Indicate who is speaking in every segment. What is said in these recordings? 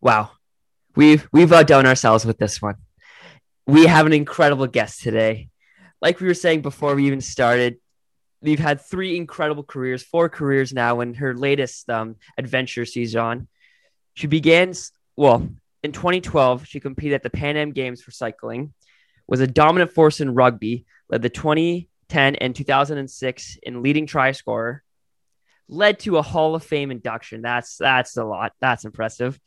Speaker 1: Wow. We've we've outdone ourselves with this one. We have an incredible guest today. Like we were saying before we even started, we've had three incredible careers, four careers now in her latest um, adventure season. She begins, well in 2012. She competed at the Pan Am Games for cycling, was a dominant force in rugby, led the 2010 and 2006 in leading try scorer, led to a Hall of Fame induction. That's that's a lot. That's impressive.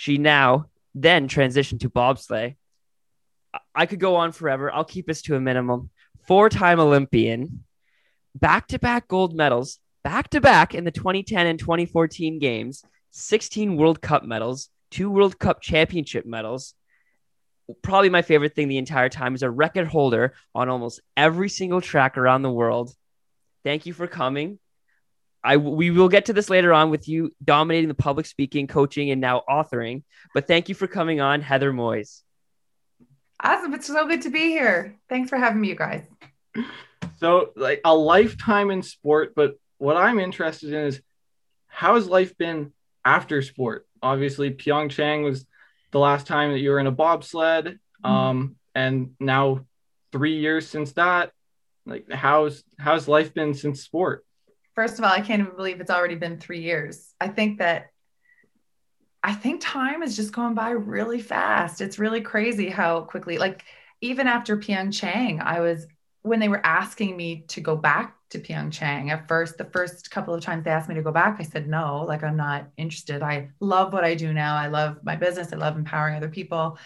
Speaker 1: She now then transitioned to bobsleigh. I could go on forever. I'll keep this to a minimum. Four-time Olympian, back-to-back gold medals, back-to-back in the 2010 and 2014 games, 16 World Cup medals, two World Cup championship medals. Probably my favorite thing the entire time is a record holder on almost every single track around the world. Thank you for coming. I we will get to this later on with you dominating the public speaking, coaching, and now authoring. But thank you for coming on, Heather Moyse.
Speaker 2: Awesome! It's so good to be here. Thanks for having me, you guys.
Speaker 3: So, like a lifetime in sport, but what I'm interested in is how has life been after sport? Obviously, Pyeongchang was the last time that you were in a bobsled, mm-hmm. um, and now three years since that. Like, how's how's life been since sport?
Speaker 2: First of all, I can't even believe it's already been three years. I think that I think time is just going by really fast. It's really crazy how quickly, like even after Pyeongchang, I was when they were asking me to go back to Pyeongchang at first, the first couple of times they asked me to go back, I said no, like I'm not interested. I love what I do now. I love my business. I love empowering other people.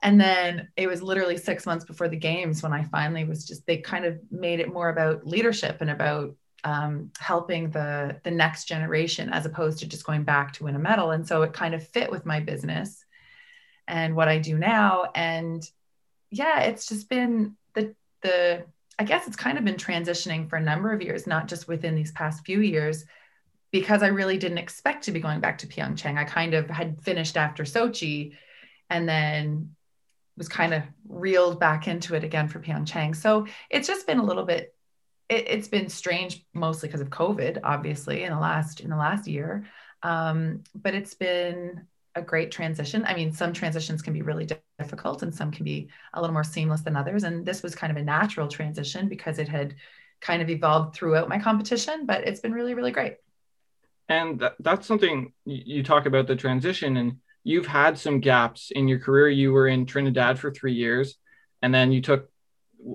Speaker 2: And then it was literally six months before the games when I finally was just, they kind of made it more about leadership and about um, helping the the next generation as opposed to just going back to win a medal and so it kind of fit with my business and what i do now. And yeah it's just been the the i guess it's kind of been transitioning for a number of years not just within these past few years because i really didn't expect to be going back to pyeongchang. I kind of had finished after sochi and then was kind of reeled back into it again for pyeongchang. So it's just been a little bit it, has been strange mostly because of covid obviously in the last in the last year. Um, but it's been a great transition. I mean some transitions can be really difficult and some can be a little more seamless than others. And this was kind of a natural transition because it had kind of evolved throughout my competition but it's been really really great.
Speaker 3: And that, that's something you talk about the transition and you've had some gaps in your career. You were in trinidad for three years and then you took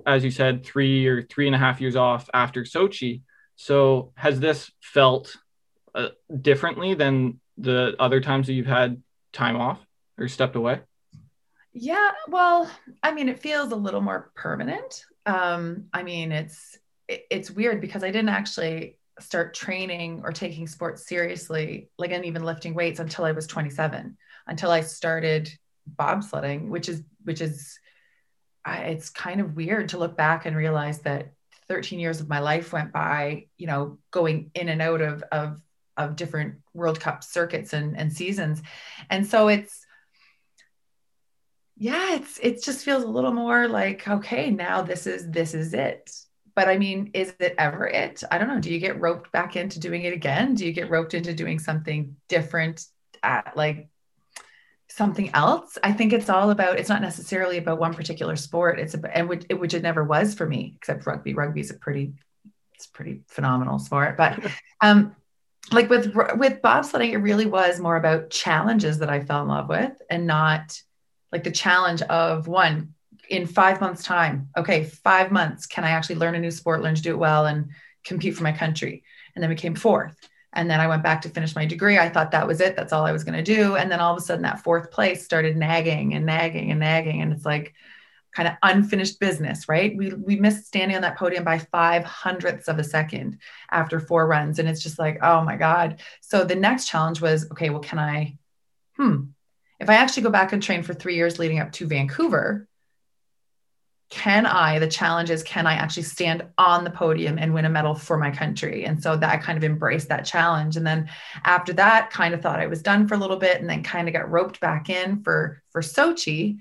Speaker 3: as you said, three or three and a half years off after Sochi. So has this felt uh, differently than the other times that you've had time off or stepped away?
Speaker 2: Yeah, well, I mean, it feels a little more permanent. Um, I mean, it's it's weird because I didn't actually start training or taking sports seriously, like and even lifting weights until I was 27, until I started bobsledding, which is which is I, it's kind of weird to look back and realize that 13 years of my life went by, you know, going in and out of of of different World Cup circuits and, and seasons. And so it's yeah, it's it just feels a little more like, okay, now this is this is it. But I mean, is it ever it? I don't know. Do you get roped back into doing it again? Do you get roped into doing something different at like something else. I think it's all about, it's not necessarily about one particular sport. It's about, and which, which it never was for me, except rugby. Rugby is a pretty, it's pretty phenomenal sport. But um, like with, with bobsledding, it really was more about challenges that I fell in love with and not like the challenge of one in five months time. Okay. Five months. Can I actually learn a new sport, learn to do it well and compete for my country? And then we came fourth and then I went back to finish my degree. I thought that was it. That's all I was going to do. And then all of a sudden, that fourth place started nagging and nagging and nagging. And it's like kind of unfinished business, right? We, we missed standing on that podium by five hundredths of a second after four runs. And it's just like, oh my God. So the next challenge was okay, well, can I, hmm, if I actually go back and train for three years leading up to Vancouver, can I, the challenge is, can I actually stand on the podium and win a medal for my country? And so that I kind of embraced that challenge. And then after that, kind of thought I was done for a little bit and then kind of got roped back in for, for Sochi.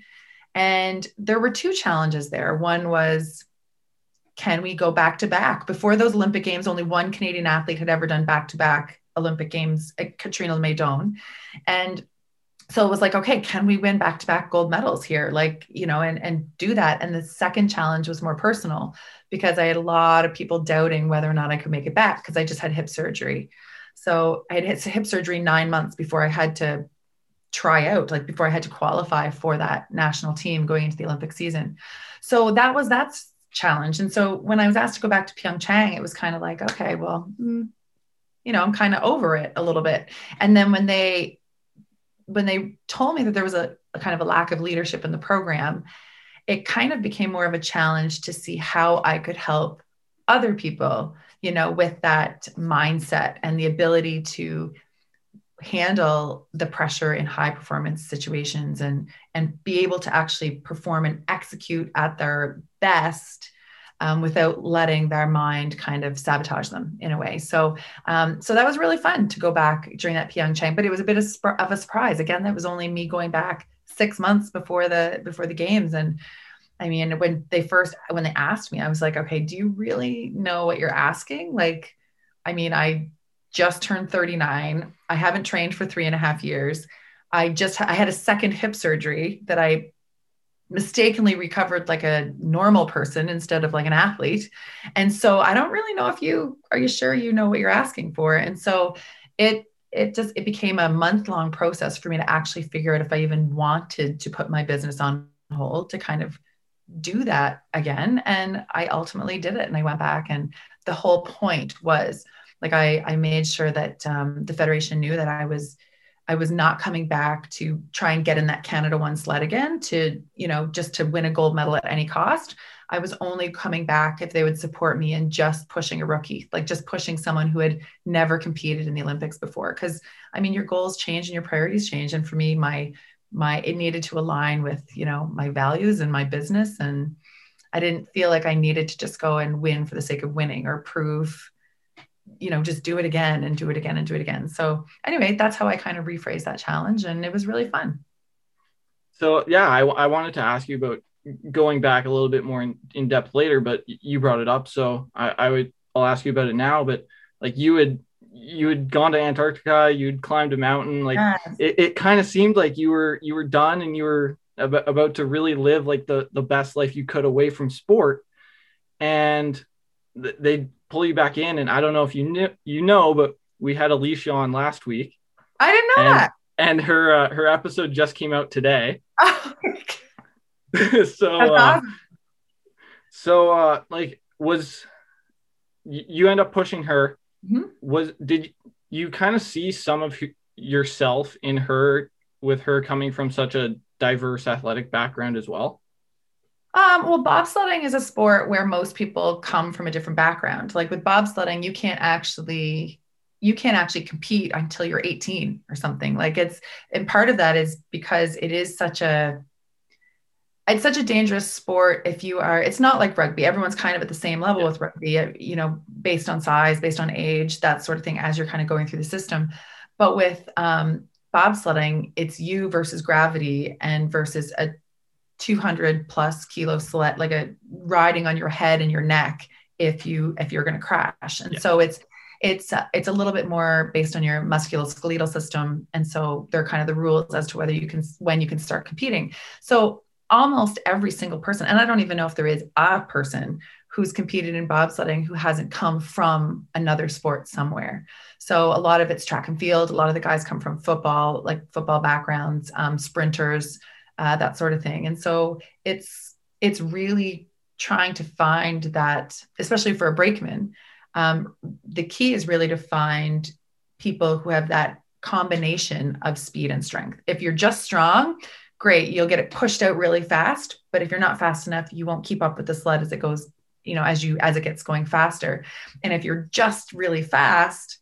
Speaker 2: And there were two challenges there. One was, can we go back to back? Before those Olympic Games, only one Canadian athlete had ever done back to back Olympic Games, Katrina Maydon. And so it was like, okay, can we win back to back gold medals here? Like, you know, and, and do that. And the second challenge was more personal because I had a lot of people doubting whether or not I could make it back because I just had hip surgery. So I had hip surgery nine months before I had to try out, like before I had to qualify for that national team going into the Olympic season. So that was that's challenge. And so when I was asked to go back to Pyeongchang, it was kind of like, okay, well, mm, you know, I'm kind of over it a little bit. And then when they when they told me that there was a, a kind of a lack of leadership in the program, it kind of became more of a challenge to see how I could help other people, you know, with that mindset and the ability to handle the pressure in high performance situations and and be able to actually perform and execute at their best um, without letting their mind kind of sabotage them in a way. So, um, so that was really fun to go back during that Pyeongchang, but it was a bit of, of a surprise. Again, that was only me going back six months before the before the games, and I mean, when they first when they asked me, I was like, okay, do you really know what you're asking? Like, I mean, I just turned 39. I haven't trained for three and a half years. I just I had a second hip surgery that I mistakenly recovered like a normal person instead of like an athlete. And so I don't really know if you are you sure you know what you're asking for. And so it it just it became a month long process for me to actually figure out if I even wanted to put my business on hold to kind of do that again and I ultimately did it and I went back and the whole point was like I I made sure that um, the federation knew that I was I was not coming back to try and get in that Canada one sled again to, you know, just to win a gold medal at any cost. I was only coming back if they would support me in just pushing a rookie, like just pushing someone who had never competed in the Olympics before. Cause I mean, your goals change and your priorities change. And for me, my, my, it needed to align with, you know, my values and my business. And I didn't feel like I needed to just go and win for the sake of winning or prove you know just do it again and do it again and do it again. So anyway that's how i kind of rephrased that challenge and it was really fun.
Speaker 3: So yeah i, I wanted to ask you about going back a little bit more in, in depth later but you brought it up so I, I would i'll ask you about it now but like you had you had gone to antarctica you'd climbed a mountain like yes. it, it kind of seemed like you were you were done and you were about, about to really live like the the best life you could away from sport. And they pull you back in. And I don't know if you knew, you know, but we had Alysia on last week.
Speaker 2: I didn't know
Speaker 3: and,
Speaker 2: that.
Speaker 3: And her uh, her episode just came out today. Oh so uh, awesome. so uh like was you end up pushing her mm-hmm. was did you kind of see some of yourself in her with her coming from such a diverse athletic background as well
Speaker 2: um, well, bobsledding is a sport where most people come from a different background. Like with bobsledding, you can't actually you can't actually compete until you're 18 or something. Like it's and part of that is because it is such a it's such a dangerous sport if you are it's not like rugby everyone's kind of at the same level with rugby uh, you know based on size based on age that sort of thing as you're kind of going through the system but with um, bobsledding it's you versus gravity and versus a 200 plus kilo sled like a riding on your head and your neck if you if you're going to crash. And yeah. so it's it's uh, it's a little bit more based on your musculoskeletal system. And so they're kind of the rules as to whether you can when you can start competing. So almost every single person and i don't even know if there is a person who's competed in bobsledding who hasn't come from another sport somewhere. So a lot of it's track and field. A lot of the guys come from football like football backgrounds um, sprinters uh, that sort of thing. And so it's it's really trying to find that, especially for a brakeman. Um, the key is really to find people who have that combination of speed and strength. If you're just strong, great, you'll get it pushed out really fast. But if you're not fast enough, you won't keep up with the sled as it goes, you know, as you as it gets going faster. And if you're just really fast,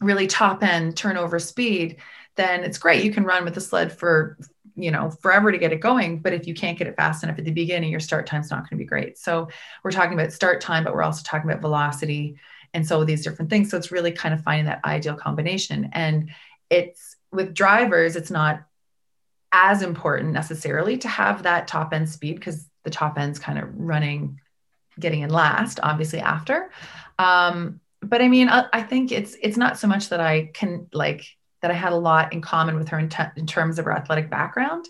Speaker 2: really top end turnover speed, then it's great. You can run with the sled for you know forever to get it going but if you can't get it fast enough at the beginning your start time's not going to be great. So we're talking about start time but we're also talking about velocity and so these different things. So it's really kind of finding that ideal combination. And it's with drivers it's not as important necessarily to have that top end speed because the top end's kind of running getting in last obviously after. Um, but i mean I, I think it's it's not so much that i can like that I had a lot in common with her in, t- in terms of her athletic background.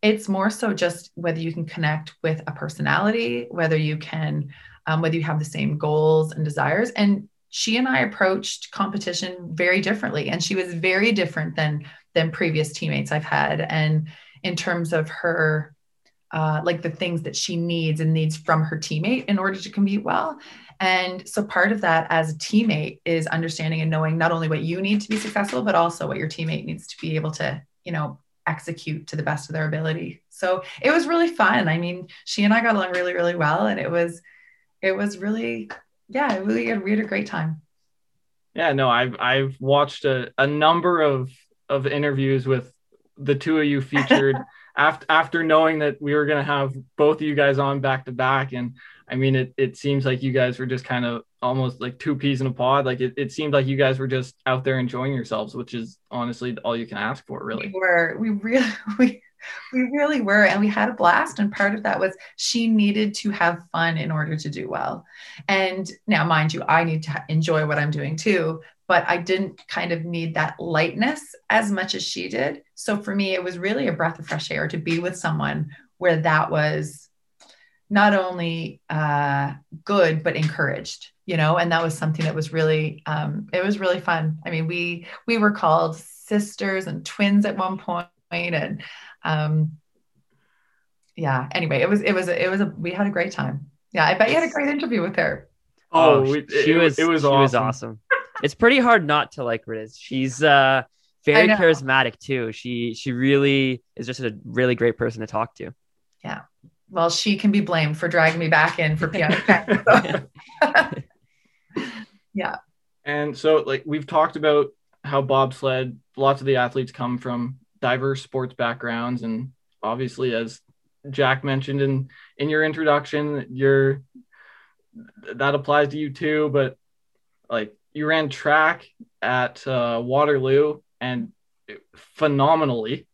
Speaker 2: It's more so just whether you can connect with a personality, whether you can, um, whether you have the same goals and desires. And she and I approached competition very differently, and she was very different than than previous teammates I've had. And in terms of her, uh, like the things that she needs and needs from her teammate in order to compete well. And so part of that as a teammate is understanding and knowing not only what you need to be successful, but also what your teammate needs to be able to, you know, execute to the best of their ability. So it was really fun. I mean, she and I got along really, really well. And it was, it was really, yeah, really, we had a great time.
Speaker 3: Yeah, no, I've, I've watched a, a number of, of interviews with the two of you featured after, after knowing that we were going to have both of you guys on back to back. And I mean, it, it seems like you guys were just kind of almost like two peas in a pod. Like it, it seemed like you guys were just out there enjoying yourselves, which is honestly all you can ask for, really.
Speaker 2: We were, we really, we, we really were. And we had a blast. And part of that was she needed to have fun in order to do well. And now, mind you, I need to enjoy what I'm doing too. But I didn't kind of need that lightness as much as she did. So for me, it was really a breath of fresh air to be with someone where that was not only uh, good but encouraged you know and that was something that was really um, it was really fun i mean we we were called sisters and twins at one point and um, yeah anyway it was it was it was a we had a great time yeah i bet you had a great interview with her
Speaker 1: oh, oh she it, was it was she awesome. was awesome it's pretty hard not to like Riz. She's uh very charismatic too. She she really is just a really great person to talk to.
Speaker 2: Yeah well, she can be blamed for dragging me back in for piano. yeah.
Speaker 3: And so, like, we've talked about how bobsled, lots of the athletes come from diverse sports backgrounds. And obviously, as Jack mentioned in, in your introduction, you're, that applies to you too. But like, you ran track at uh, Waterloo and phenomenally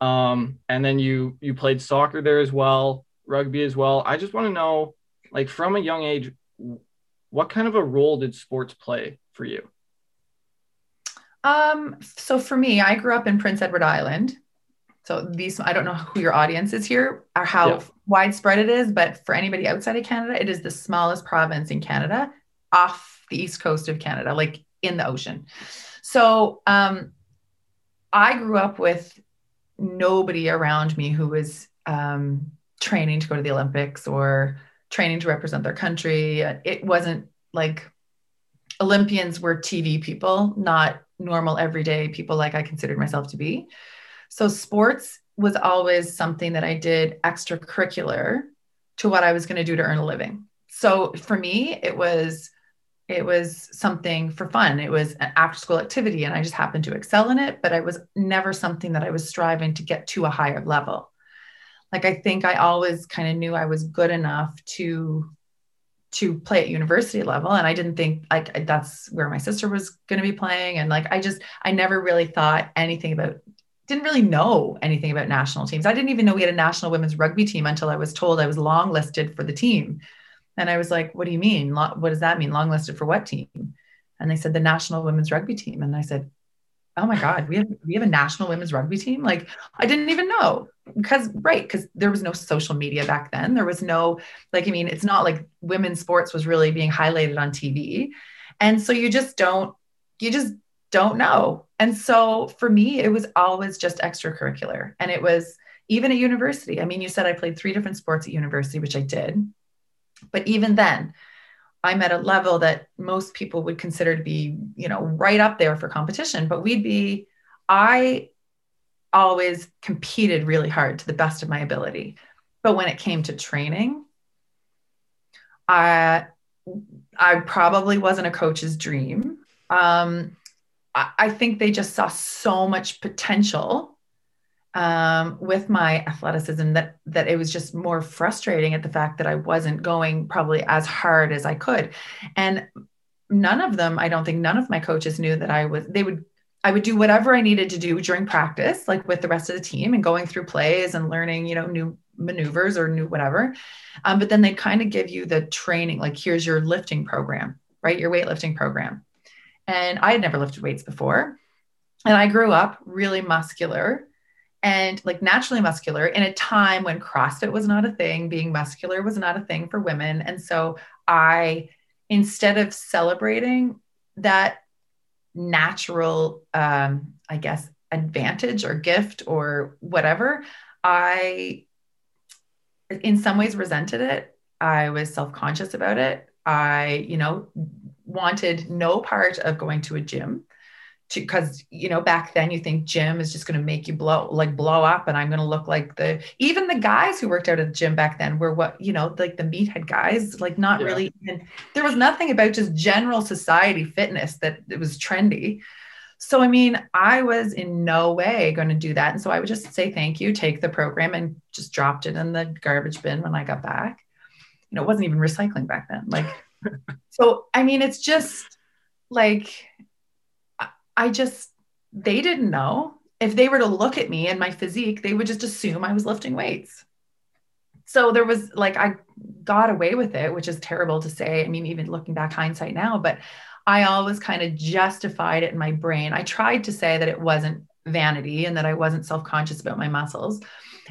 Speaker 3: um, and then you you played soccer there as well, rugby as well. I just want to know, like from a young age, what kind of a role did sports play for you?
Speaker 2: Um, so for me, I grew up in Prince Edward Island. So these, I don't know who your audience is here or how yeah. widespread it is, but for anybody outside of Canada, it is the smallest province in Canada off the east coast of Canada, like in the ocean. So um, I grew up with nobody around me who was um, training to go to the Olympics or training to represent their country. It wasn't like Olympians were TV people, not normal everyday people like I considered myself to be. So sports was always something that I did extracurricular to what I was going to do to earn a living. So for me, it was it was something for fun. It was an after school activity, and I just happened to excel in it, but I was never something that I was striving to get to a higher level. Like I think I always kind of knew I was good enough to to play at university level and i didn't think like that's where my sister was going to be playing and like i just i never really thought anything about didn't really know anything about national teams i didn't even know we had a national women's rugby team until i was told i was long listed for the team and I was like, what do you mean? What does that mean? Long listed for what team? And they said the national women's rugby team. And I said, oh my God, we have, we have a national women's rugby team. Like I didn't even know because, right. Cause there was no social media back then. There was no, like, I mean, it's not like women's sports was really being highlighted on TV. And so you just don't, you just don't know. And so for me, it was always just extracurricular. And it was even at university. I mean, you said I played three different sports at university, which I did. But even then, I'm at a level that most people would consider to be, you know, right up there for competition. But we'd be, I always competed really hard to the best of my ability. But when it came to training, I I probably wasn't a coach's dream. Um, I, I think they just saw so much potential um, with my athleticism that that it was just more frustrating at the fact that I wasn't going probably as hard as I could, and none of them, I don't think, none of my coaches knew that I was. They would, I would do whatever I needed to do during practice, like with the rest of the team, and going through plays and learning, you know, new maneuvers or new whatever. Um, but then they kind of give you the training, like here's your lifting program, right? Your weightlifting program. And I had never lifted weights before. and I grew up really muscular and like naturally muscular in a time when CrossFit was not a thing, being muscular was not a thing for women. And so I, instead of celebrating that natural, um, I guess, advantage or gift or whatever, I, in some ways, resented it. I was self conscious about it. I, you know, wanted no part of going to a gym because you know back then you think gym is just going to make you blow like blow up and i'm going to look like the even the guys who worked out at the gym back then were what you know like the meathead guys like not yeah. really even there was nothing about just general society fitness that it was trendy. So i mean i was in no way going to do that. And so i would just say thank you take the program and just dropped it in the garbage bin when i got back. You know it wasn't even recycling back then like so i mean it's just like I just, they didn't know. If they were to look at me and my physique, they would just assume I was lifting weights. So there was like, I got away with it, which is terrible to say. I mean, even looking back hindsight now, but I always kind of justified it in my brain. I tried to say that it wasn't vanity and that I wasn't self conscious about my muscles.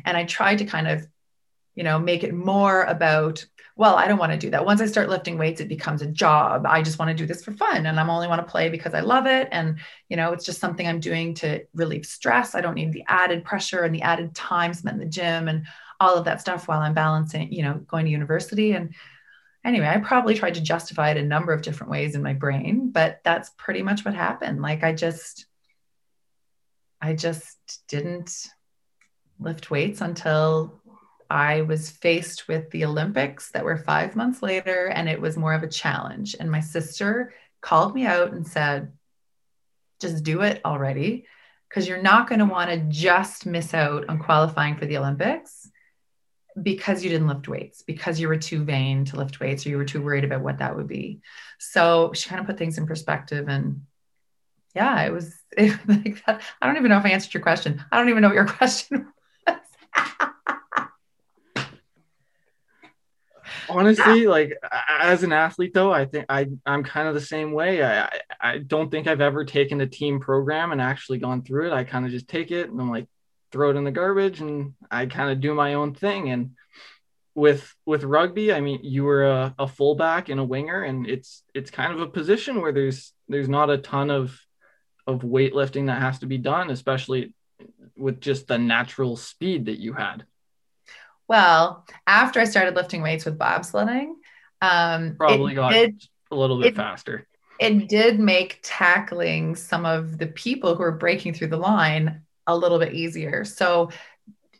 Speaker 2: And I tried to kind of, you know, make it more about well, I don't want to do that. Once I start lifting weights, it becomes a job. I just want to do this for fun and I'm only want to play because I love it. And, you know, it's just something I'm doing to relieve stress. I don't need the added pressure and the added time spent in the gym and all of that stuff while I'm balancing, you know, going to university. And anyway, I probably tried to justify it a number of different ways in my brain, but that's pretty much what happened. Like I just, I just didn't lift weights until I was faced with the Olympics that were five months later, and it was more of a challenge. And my sister called me out and said, just do it already, because you're not going to want to just miss out on qualifying for the Olympics because you didn't lift weights, because you were too vain to lift weights, or you were too worried about what that would be. So she kind of put things in perspective. And yeah, it was it, like that. I don't even know if I answered your question. I don't even know what your question was.
Speaker 3: Honestly like as an athlete though i think i i'm kind of the same way. I i don't think i've ever taken a team program and actually gone through it. I kind of just take it and i'm like throw it in the garbage and i kind of do my own thing. And with with rugby i mean you were a, a fullback and a winger and it's it's kind of a position where there's there's not a ton of of weightlifting that has to be done especially with just the natural speed that you had
Speaker 2: well, after I started lifting weights with bobsledding, um,
Speaker 3: probably got did, a little bit it, faster.
Speaker 2: It did make tackling some of the people who are breaking through the line a little bit easier. So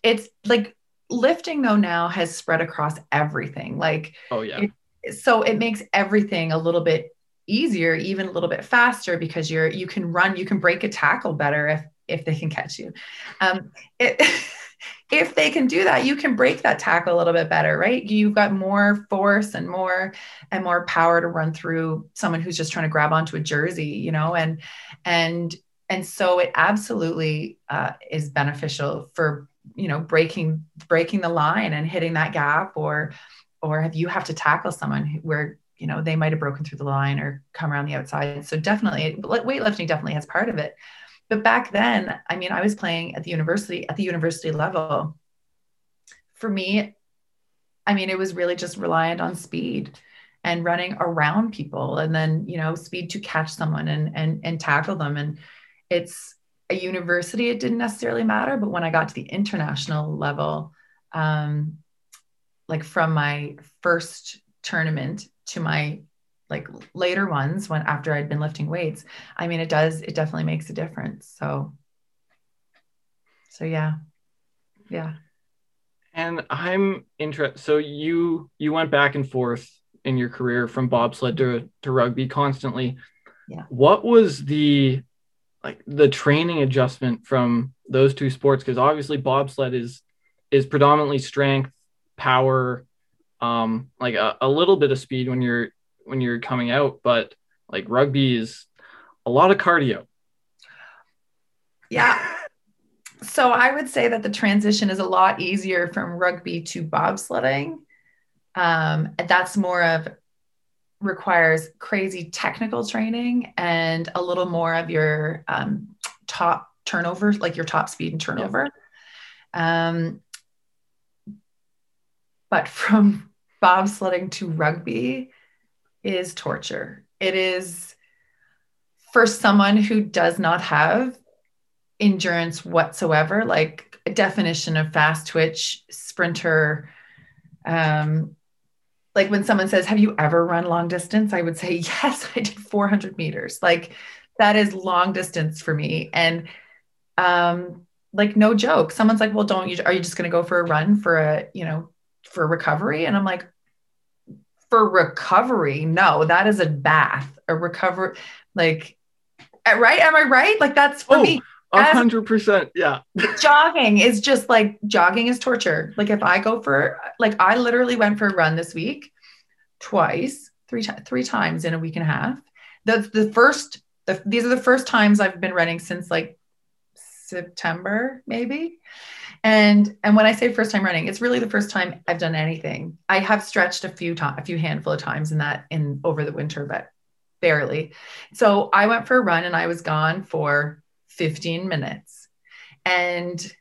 Speaker 2: it's like lifting though now has spread across everything. Like,
Speaker 3: oh yeah.
Speaker 2: It, so it makes everything a little bit easier, even a little bit faster because you're you can run, you can break a tackle better if if they can catch you. Um, it if they can do that, you can break that tackle a little bit better, right? You've got more force and more and more power to run through someone who's just trying to grab onto a jersey, you know, and and and so it absolutely uh, is beneficial for you know breaking breaking the line and hitting that gap, or or if you have to tackle someone where you know they might have broken through the line or come around the outside. So definitely, weightlifting definitely has part of it but back then, I mean, I was playing at the university, at the university level. For me, I mean, it was really just reliant on speed and running around people and then, you know, speed to catch someone and and and tackle them. And it's a university, it didn't necessarily matter. But when I got to the international level, um, like from my first tournament to my like later ones when after I'd been lifting weights, I mean, it does, it definitely makes a difference. So, so yeah, yeah.
Speaker 3: And I'm interested. So you, you went back and forth in your career from bobsled to, to rugby constantly.
Speaker 2: Yeah.
Speaker 3: What was the, like the training adjustment from those two sports? Cause obviously bobsled is, is predominantly strength, power, um, like a, a little bit of speed when you're when you're coming out, but like rugby is a lot of cardio.
Speaker 2: Yeah. So I would say that the transition is a lot easier from rugby to bobsledding. Um, that's more of requires crazy technical training and a little more of your um, top turnover, like your top speed and turnover. Um, but from bobsledding to rugby is torture. It is for someone who does not have endurance whatsoever, like a definition of fast twitch sprinter. Um, like when someone says, Have you ever run long distance? I would say, Yes, I did 400 meters. Like that is long distance for me. And um, like, no joke. Someone's like, Well, don't you, are you just going to go for a run for a, you know, for recovery? And I'm like, For recovery? No, that is a bath, a recover, like, right? Am I right? Like, that's for
Speaker 3: Oh,
Speaker 2: me
Speaker 3: A hundred percent. Yeah.
Speaker 2: jogging is just like jogging is torture. Like if I go for like I literally went for a run this week twice, three times three times in a week and a half. The the first the, these are the first times I've been running since like September maybe. And and when I say first time running, it's really the first time I've done anything. I have stretched a few times, a few handful of times in that in over the winter, but barely. So I went for a run and I was gone for 15 minutes. And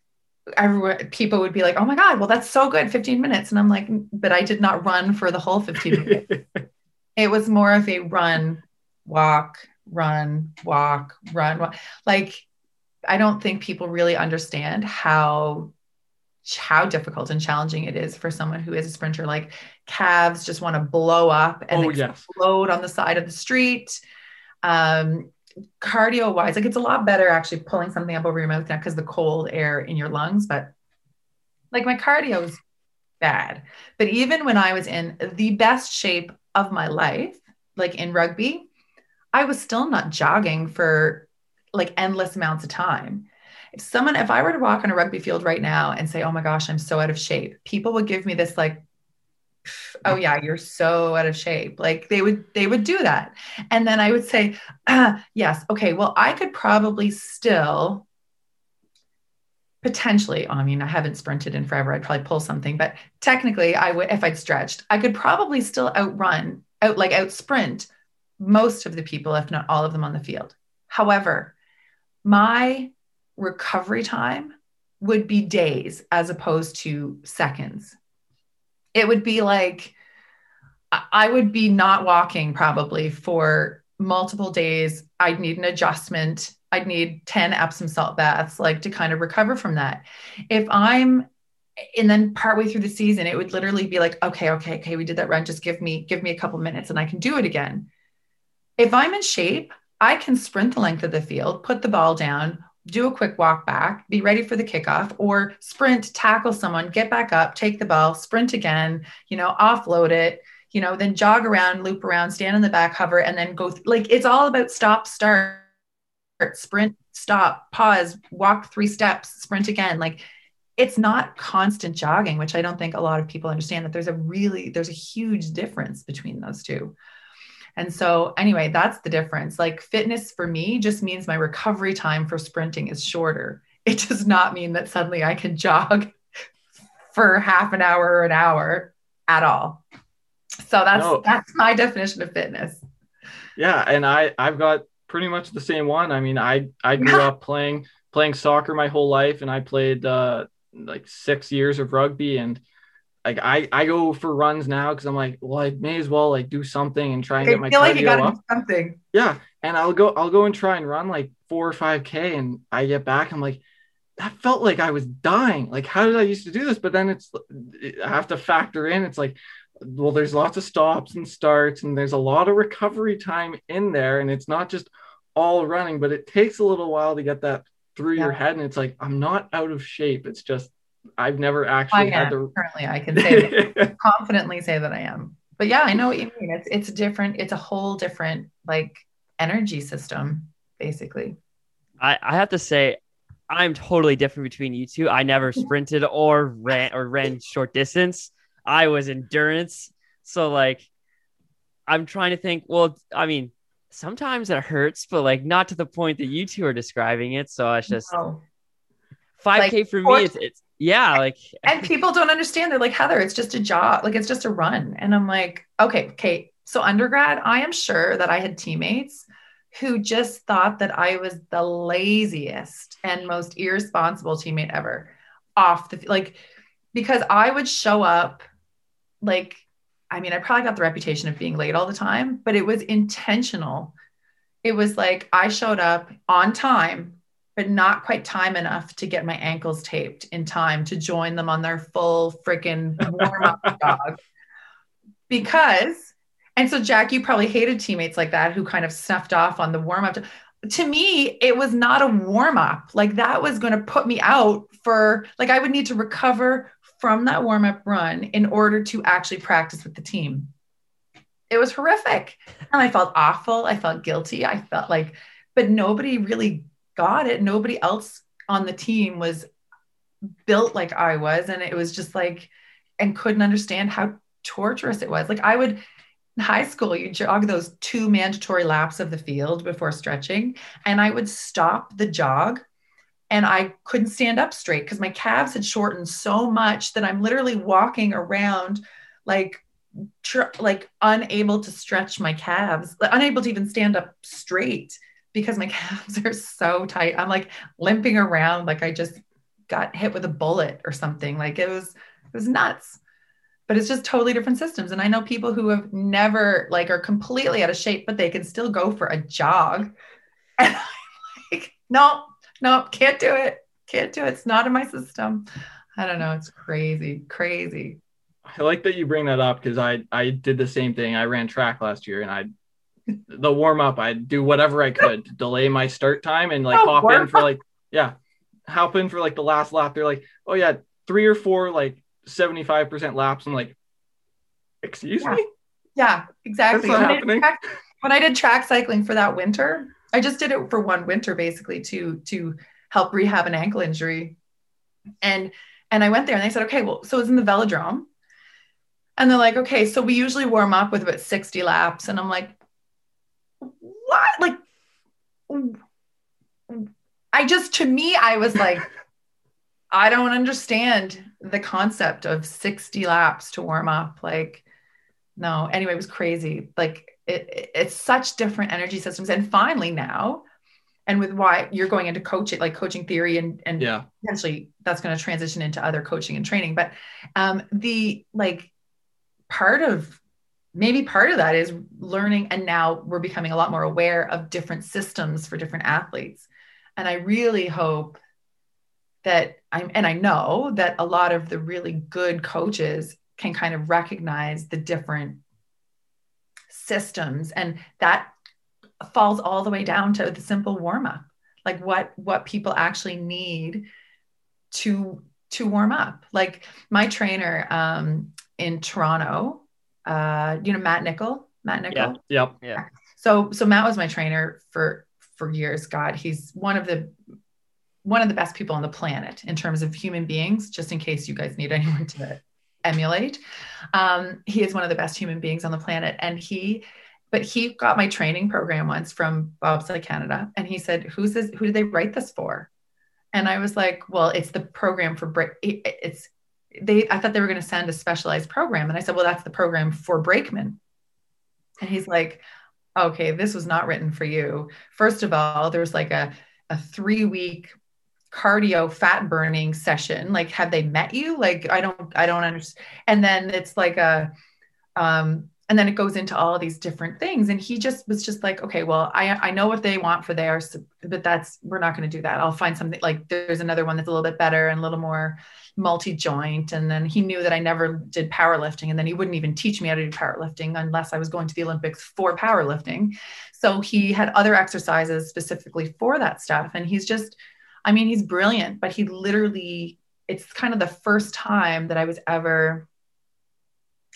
Speaker 2: everyone people would be like, "Oh my god, well that's so good, 15 minutes." And I'm like, "But I did not run for the whole 15 minutes. it was more of a run, walk, run, walk, run, walk. Like I don't think people really understand how how difficult and challenging it is for someone who is a sprinter. Like calves just want to blow up and
Speaker 3: Oh, yes.
Speaker 2: explode on the side of the street. Um, cardio wise, like it's a lot better actually pulling something up over your mouth now because the cold air in your lungs. But like my cardio is bad. But even when I was in the best shape of my life, like in rugby, I was still not jogging for like endless amounts of time. If someone, if I were to walk on a rugby field right now and say, oh my gosh, I'm so out of shape, people would give me this like, oh yeah, you're so out of shape. Like they would, they would do that. And then I would say, yes, okay, well, I could probably still potentially, I mean, I haven't sprinted in forever. I'd probably pull something, but technically I would, if I'd stretched, I could probably still outrun, out like out sprint most of the people, if not all of them on the field. However, my recovery time would be days as opposed to seconds. It would be like I- would be not walking probably for multiple days. I'd need an adjustment. I'd need 10 Epsom salt baths like to kind of recover from that. If I'm and then partway through the season, it would literally be like, okay, okay, okay, we did that run. Just give me, give me a couple minutes and I can do it again. If I'm in shape, I can sprint the length of the field, put the ball down, do a quick walk back, be ready for the kickoff, or sprint, tackle someone, get back up, take the ball, sprint again, you know, offload it, you know, then jog around, loop around, stand in the back, hover, and then go. Th- like it's all about stop, start, sprint, stop, pause, walk three steps, sprint again. Like it's not constant jogging, which I don't think a lot of people understand that there's a really, there's a huge difference between those two. And so, anyway, that's the difference. Like, fitness for me just means my recovery time for sprinting is shorter. It does not mean that suddenly I can jog for half an hour or an hour at all. So that's
Speaker 3: No.
Speaker 2: that's my definition of fitness.
Speaker 3: Yeah, and I I've got pretty much the same one. I mean, I I grew up playing playing soccer my whole life, and I played uh, like six years of rugby, and like I I go for runs now because I'm like, well, I may as well like do something and try and
Speaker 2: I
Speaker 3: get my
Speaker 2: feel like you
Speaker 3: cardio
Speaker 2: got
Speaker 3: up.
Speaker 2: do something.
Speaker 3: Yeah, and I'll go I'll go and try and run like four or five k, and I get back, I'm like. That felt like I was dying. Like, how did I used to do this? But then it's, I have to factor in. It's like, well, there's lots of stops and starts, and there's a lot of recovery time in there, and it's not just all running, but it takes a little while to get that through your head. And it's like, I'm not out of shape. It's just I've never
Speaker 2: I
Speaker 3: actually had
Speaker 2: am
Speaker 3: to.
Speaker 2: currently. I can say confidently say that I am. But yeah, I know what you mean. It's it's different. It's a whole different like energy system, basically.
Speaker 1: I, I have to say, I'm totally different between you two. I never sprinted or ran or ran short distance. I was endurance. So like, I'm trying to think. Well, I mean, sometimes it hurts, but like not to the point that you two are describing it. So it's just
Speaker 2: No.
Speaker 1: 5K for me. It's, it's yeah, like
Speaker 2: and people don't understand. They're like, Heather, it's just a job. Like it's just a run. And I'm like, okay, okay. So undergrad, I am sure that I had teammates who just thought that I was the laziest and most irresponsible teammate ever off the like because I would show up like I mean I probably got the reputation of being late all the time but it was intentional it was like I showed up on time but not quite time enough to get my ankles taped in time to join them on their full freaking warm up jog because and so, Jack, you probably hated teammates like that who kind of snuffed off on the warm up. To me, it was not a warm up. Like that was going to put me out for, like, I would need to recover from that warm up run in order to actually practice with the team. It was horrific. And I felt awful. I felt guilty. I felt like, but nobody really got it. Nobody else on the team was built like I was. And it was just like, and couldn't understand how torturous it was. Like I would, in high school, you jog those two mandatory laps of the field before stretching, and I would stop the jog and I couldn't stand up straight because my calves had shortened so much that I'm literally walking around like tr- like unable to stretch my calves, unable to even stand up straight because my calves are so tight. I'm like limping around like I just got hit with a bullet or something. Like it was it was nuts but it's just totally different systems. And I know people who have never like are completely out of shape, but they can still go for a jog. And I'm like, no, no, can't do it. Can't do it. It's not in my system. I don't know. It's crazy, crazy.
Speaker 3: I like that you bring that up because I I did the same thing. I ran track last year and I the warm up, I'd do whatever I could to delay my start time and like oh, hop in for like yeah, hop in for like the last lap. They're like, oh yeah, three or four like 75% laps. I'm like, excuse
Speaker 2: yeah.
Speaker 3: me?
Speaker 2: Yeah, exactly. When I, track, when I did track cycling for that winter, I just did it for one winter basically to to help rehab an ankle injury. And and I went there and they said, okay, well, so it's in the velodrome. And they're like, okay, so we usually warm up with about 60 laps. And I'm like, what? Like, I just, to me, I was like, I don't understand the concept of 60 laps to warm up. Like, no, anyway, it was crazy. Like, it, it's such different energy systems. And finally, now, and with why you're going into coaching, like coaching theory, and and
Speaker 3: yeah,
Speaker 2: potentially that's going to transition into other coaching and training. But um, the like part of maybe part of that is learning, and now we're becoming a lot more aware of different systems for different athletes. And I really hope that I'm, and I know that a lot of the really good coaches can kind of recognize the different systems and that falls all the way down to the simple warm up like what what people actually need to to warm up like my trainer um in toronto uh you know matt nichol matt nichol
Speaker 3: yeah yep yeah
Speaker 2: so so matt was my trainer for for years god he's one of the one of the best people on the planet in terms of human beings, just in case you guys need anyone to emulate. Um, he is one of the best human beings on the planet. And he, but he got my training program once from Bobsled Canada. And he said, Who's this? Who did they write this for? And I was like, Well, it's the program for break. It's, they, I thought they were going to send a specialized program. And I said, Well, that's the program for brakemen. And he's like, Okay, this was not written for you. First of all, there's like a, a three week cardio fat burning session like have they met you like i don't i don't understand and then it's like a um and then it goes into all these different things and he just was just like okay well i i know what they want for theirs but that's we're not going to do that i'll find something like there's another one that's a little bit better and a little more multi-joint and then he knew that i never did powerlifting and then he wouldn't even teach me how to do powerlifting unless i was going to the olympics for powerlifting so he had other exercises specifically for that stuff and he's just I mean, he's brilliant, but he literally, it's kind of the first time that I was ever,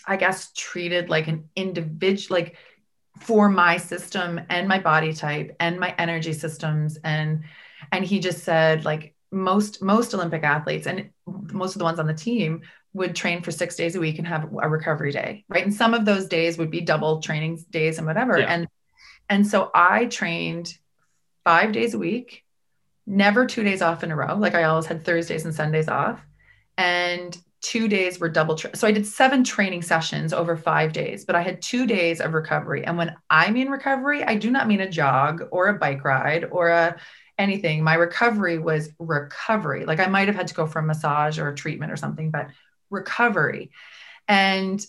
Speaker 2: I guess, treated like an individual, like for my system and my body type and my energy systems. And, and he just said, like, most most olympic athletes and most of the ones on the team would train for six days a week and have a recovery day right and some of those days would be double training days and whatever yeah. and and so i trained five days a week never two days off in a row. Like I always had Thursdays and Sundays off. And two days were double. Tra- so I did seven training sessions over five days, but I had two days of recovery. And when I mean recovery, I do not mean a jog or a bike ride or a anything. My recovery was recovery. Like I might have had to go for a massage or a treatment or something, but recovery. And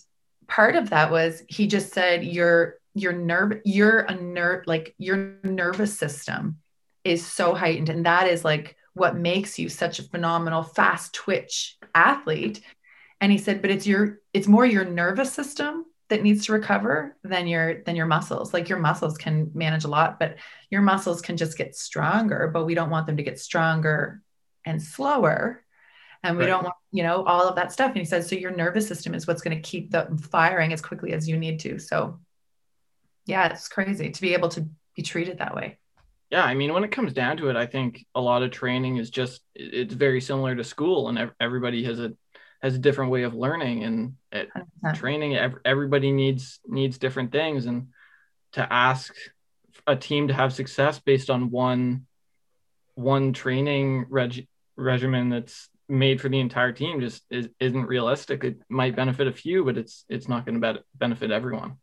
Speaker 2: part of that was he just said your your nerve you're a nerve like your nervous system is so heightened and that is like what makes you such a phenomenal fast twitch athlete and he said but it's your it's more your nervous system that needs to recover than your than your muscles. Like your muscles can manage a lot but your muscles can just get stronger but we don't want them to get stronger and slower. And we right. don't want you know all of that stuff. And he says so your nervous system is what's going to keep the firing as quickly as you need to. So yeah it's crazy to be able to be treated that way.
Speaker 3: Yeah i mean when it comes down to it i think a lot of training is just it's very similar to school and everybody has a has a different way of learning and at training everybody needs needs different things and to ask a team to have success based on one one training reg, regimen that's made for the entire team just is, isn't realistic. It might benefit a few, but it's it's not going to benefit everyone.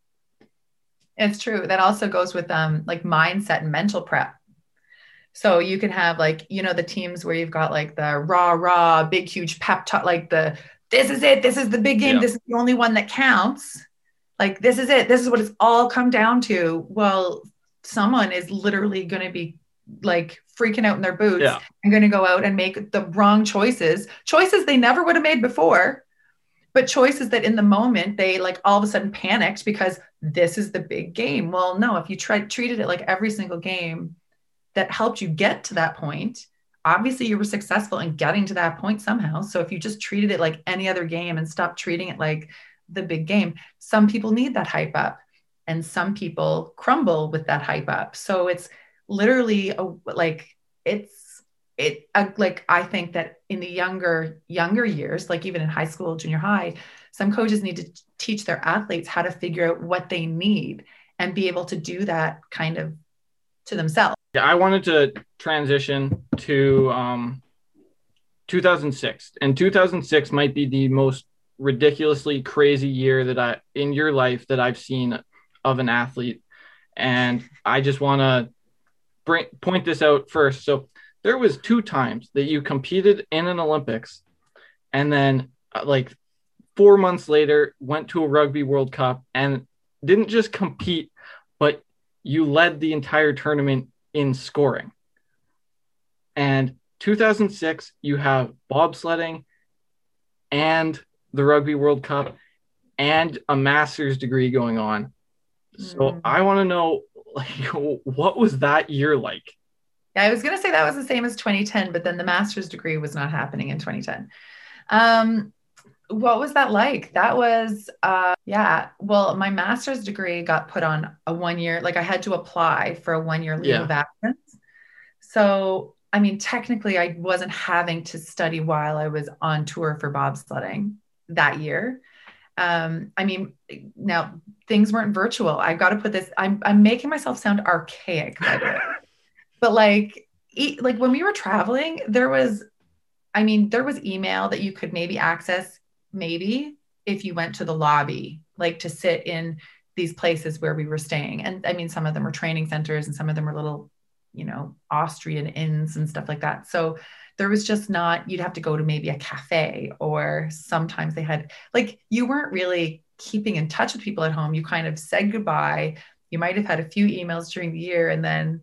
Speaker 2: It's true. That also goes with um like mindset and mental prep. So you can have like you know the teams where you've got like the raw raw big huge pep talk like the this is it this is the big game yeah. this is the only one that counts like this is it this is what it's all come down to well someone is literally going to be like freaking out in their boots yeah. and going to go out and make the wrong choices, choices they never would have made before, but choices that in the moment they like all of a sudden panicked because this is the big game. Well, no, if you tried treated it like every single game that helped you get to that point, obviously you were successful in getting to that point somehow. So if you just treated it like any other game and stopped treating it like the big game, some people need that hype up and some people crumble with that hype up. So it's literally a, like it's it like i think that in the younger younger years like even in high school junior high some coaches need to teach their athletes how to figure out what they need and be able to do that kind of to themselves
Speaker 3: yeah i wanted to transition to um 2006 and 2006 might be the most ridiculously crazy year that i in your life that i've seen of an athlete and i just want to bring point this out first. So there was two times that you competed in an Olympics, and then uh, like four months later went to a Rugby World Cup and didn't just compete, but you led the entire tournament in scoring. And 2006, you have bobsledding and the Rugby World Cup and a master's degree going on. So mm. I want to know like what was that year like
Speaker 2: yeah i was going to say that was the same as 2010 but then the master's degree was not happening in 2010 um what was that like that was uh yeah well my master's degree got put on a one year like i had to apply for a one year leave yeah. of absence so i mean technically i wasn't having to study while i was on tour for bobsledding that year um, I mean, now things weren't virtual. I've got to put this, I'm, I'm making myself sound archaic, by the way. but like, e- like when we were traveling, there was, I mean, there was email that you could maybe access, maybe if you went to the lobby, like to sit in these places where we were staying. And I mean, some of them were training centers and some of them were little, you know, Austrian inns and stuff like that. So there was just not you'd have to go to maybe a cafe or sometimes they had like you weren't really keeping in touch with people at home you kind of said goodbye you might have had a few emails during the year and then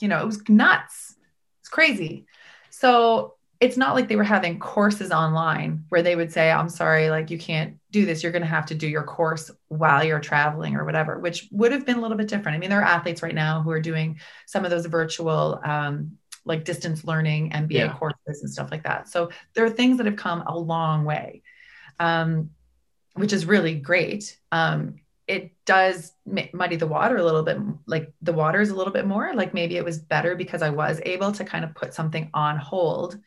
Speaker 2: you know it was nuts it's crazy so it's not like they were having courses online where they would say i'm sorry like you can't do this you're going to have to do your course while you're traveling or whatever which would have been a little bit different i mean there are athletes right now who are doing some of those virtual um, like distance learning MBA yeah. courses and stuff like that. So there are things that have come a long way, um, which is really great. Um, it does muddy the water a little bit, like the water is a little bit more. Like maybe it was better because I was able to kind of put something on hold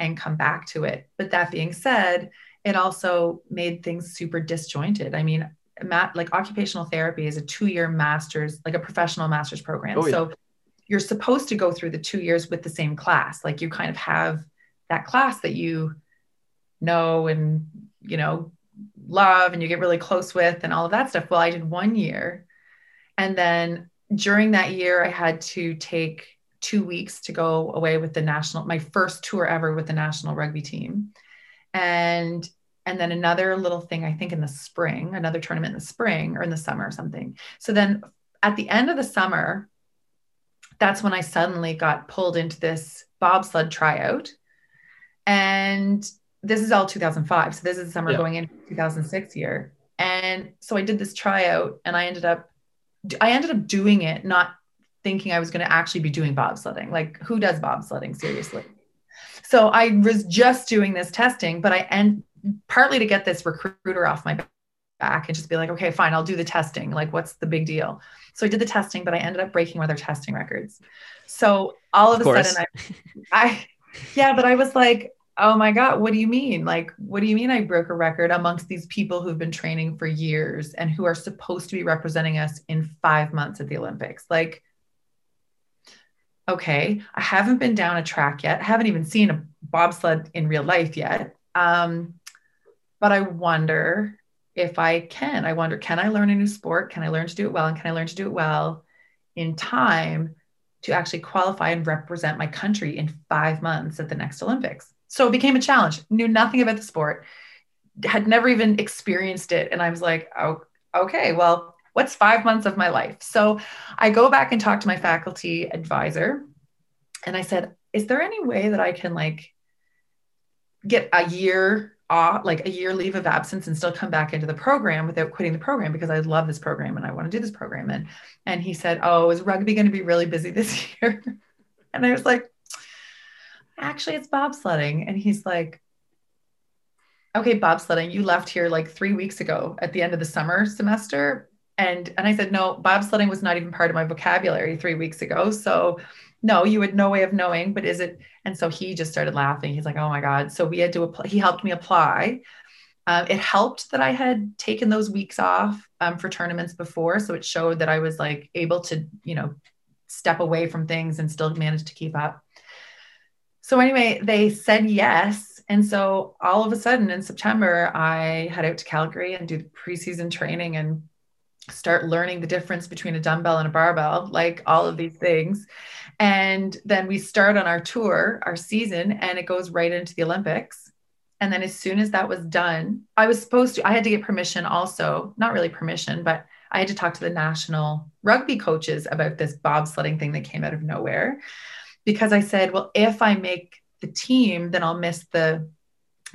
Speaker 2: and come back to it. But that being said, it also made things super disjointed. I mean, Matt, like occupational therapy is a two-year master's, like a professional master's program. Oh, yeah. So you're supposed to go through the two years with the same class. Like you kind of have that class that you know and you know love and you get really close with and all of that stuff well i did one year and then during that year i had to take two weeks to go away with the national my first tour ever with the national rugby team. And and then another little thing i think in the spring another tournament in the spring or in the summer or something. So then at the end of the summer that's when i suddenly got pulled into this bobsled tryout. And this is all 2005 so this is the summer yeah. going into 2006 year. And so i did this tryout and i ended up i ended up doing it not thinking i was going to actually be doing bobsledding. Like who does bobsledding seriously? So i was just doing this testing but i end partly to get this recruiter off my back and just be like okay fine i'll do the testing. Like what's the big deal? So i did the testing but i ended up breaking one of their testing records. So all of, of a course. sudden i i yeah but i was like oh my god what do you mean? Like what do you mean i broke a record amongst these people who've been training for years and who are supposed to be representing us in five months at the olympics? Like okay i haven't been down a track yet I haven't even seen a bobsled in real life yet um, but i wonder if i can i wonder can i learn a new sport can i learn to do it well and can i learn to do it well in time to actually qualify and represent my country in five months at the next olympics so it became a challenge. Knew nothing about the sport, had never even experienced it. And I was like, oh, okay, well, what's five months of my life? So I go back and talk to my faculty advisor. And I said, is there any way that I can like get a year off, like a year leave of absence and still come back into the program without quitting the program because I love this program and I want to do this program. And and he said, Oh, is rugby going to be really busy this year? and I was like, actually it's bobsledding and he's like okay bobsledding you left here like three weeks ago at the end of the summer semester and and i said no bobsledding was not even part of my vocabulary three weeks ago. So no you had no way of knowing but is it and so he just started laughing. He's like oh my god. So we had to apply he helped me apply. Um, it helped that i had taken those weeks off um, for tournaments before so it showed that i was like able to you know step away from things and still manage to keep up. So anyway, they said yes. And so all of a sudden in September, I head out to Calgary and do the preseason training and start learning the difference between a dumbbell and a barbell, like all of these things. And then we start on our tour, our season, and it goes right into the Olympics. And then as soon as that was done, I was supposed to, I had to get permission also, not really permission, but I had to talk to the national rugby coaches about this bobsledding thing that came out of nowhere because I said, well, if I make the team, then I'll miss the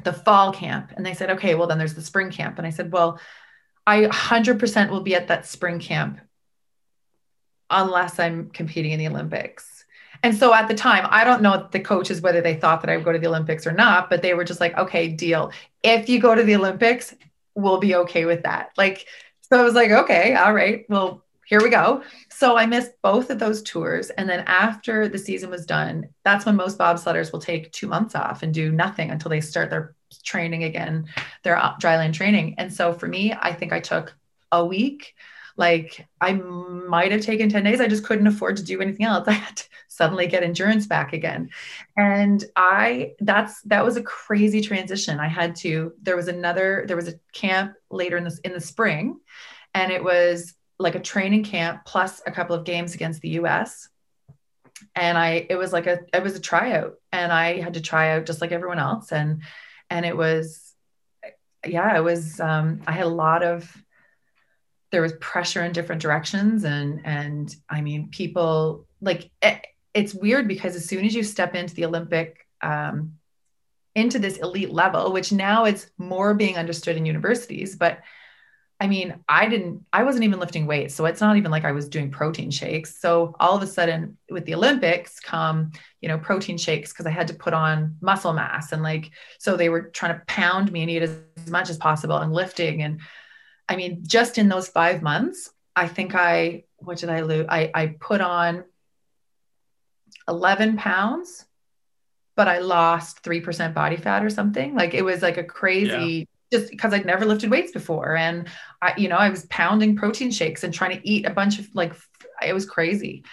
Speaker 2: the fall camp. And they said, okay, well then there's the spring camp. And I said, well, I 100% will be at that spring camp unless I'm competing in the Olympics. And so at the time, I don't know the coaches whether they thought that I would go to the Olympics or not, but they were just like, okay, deal. If you go to the Olympics, we'll be okay with that. Like, so I was like, okay, all right, well, here we go. So I missed both of those tours. And then after the season was done, that's when most bobsledders will take two months off and do nothing until they start their training again, their uh, dryland training. And so for me, I think I took a week. Like I might have taken 10 days. I just couldn't afford to do anything else. I had to suddenly get endurance back again. And I that's that was a crazy transition. I had to, there was another, there was a camp later in this in the spring. And it was like a training camp plus a couple of games against the US. And I it was like a it was a tryout and I had to try out just like everyone else and and it was yeah, it was um I had a lot of there was pressure in different directions and and I mean people like it, it's weird because as soon as you step into the Olympic um into this elite level, which now it's more being understood in universities, but I mean, I didn't, I wasn't even lifting weights. So it's not even like I was doing protein shakes. So all of a sudden with the Olympics come, you know, protein shakes because I had to put on muscle mass. And like, so they were trying to pound me and eat as, as much as possible and lifting. And I mean, just in those five months, I think I, what did I lose? I, I put on 11 pounds, but I lost 3% body fat or something. Like it was like a crazy just because I'd never lifted weights before. And I, you know, I was pounding protein shakes and trying to eat a bunch of like, it was crazy.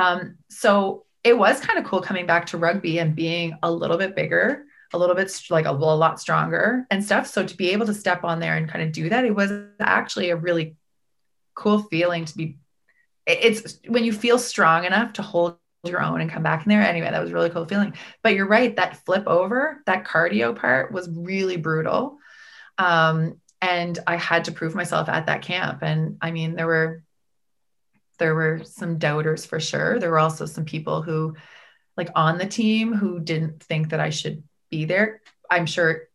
Speaker 2: Um, so it was kind of cool coming back to rugby and being a little bit bigger. a little bit like a, a lot stronger and stuff. So to be able to step on there and kind of do that, it was actually a really cool feeling to be. It's when you feel strong enough to hold your own and come back in there. Anyway, that was really cool feeling. But you're right, that flip over, that cardio part was really brutal. Um, and I had to prove myself at that camp. And I mean, there were there were some doubters for sure. There were also some people who like on the team who didn't think that I should be there. I'm sure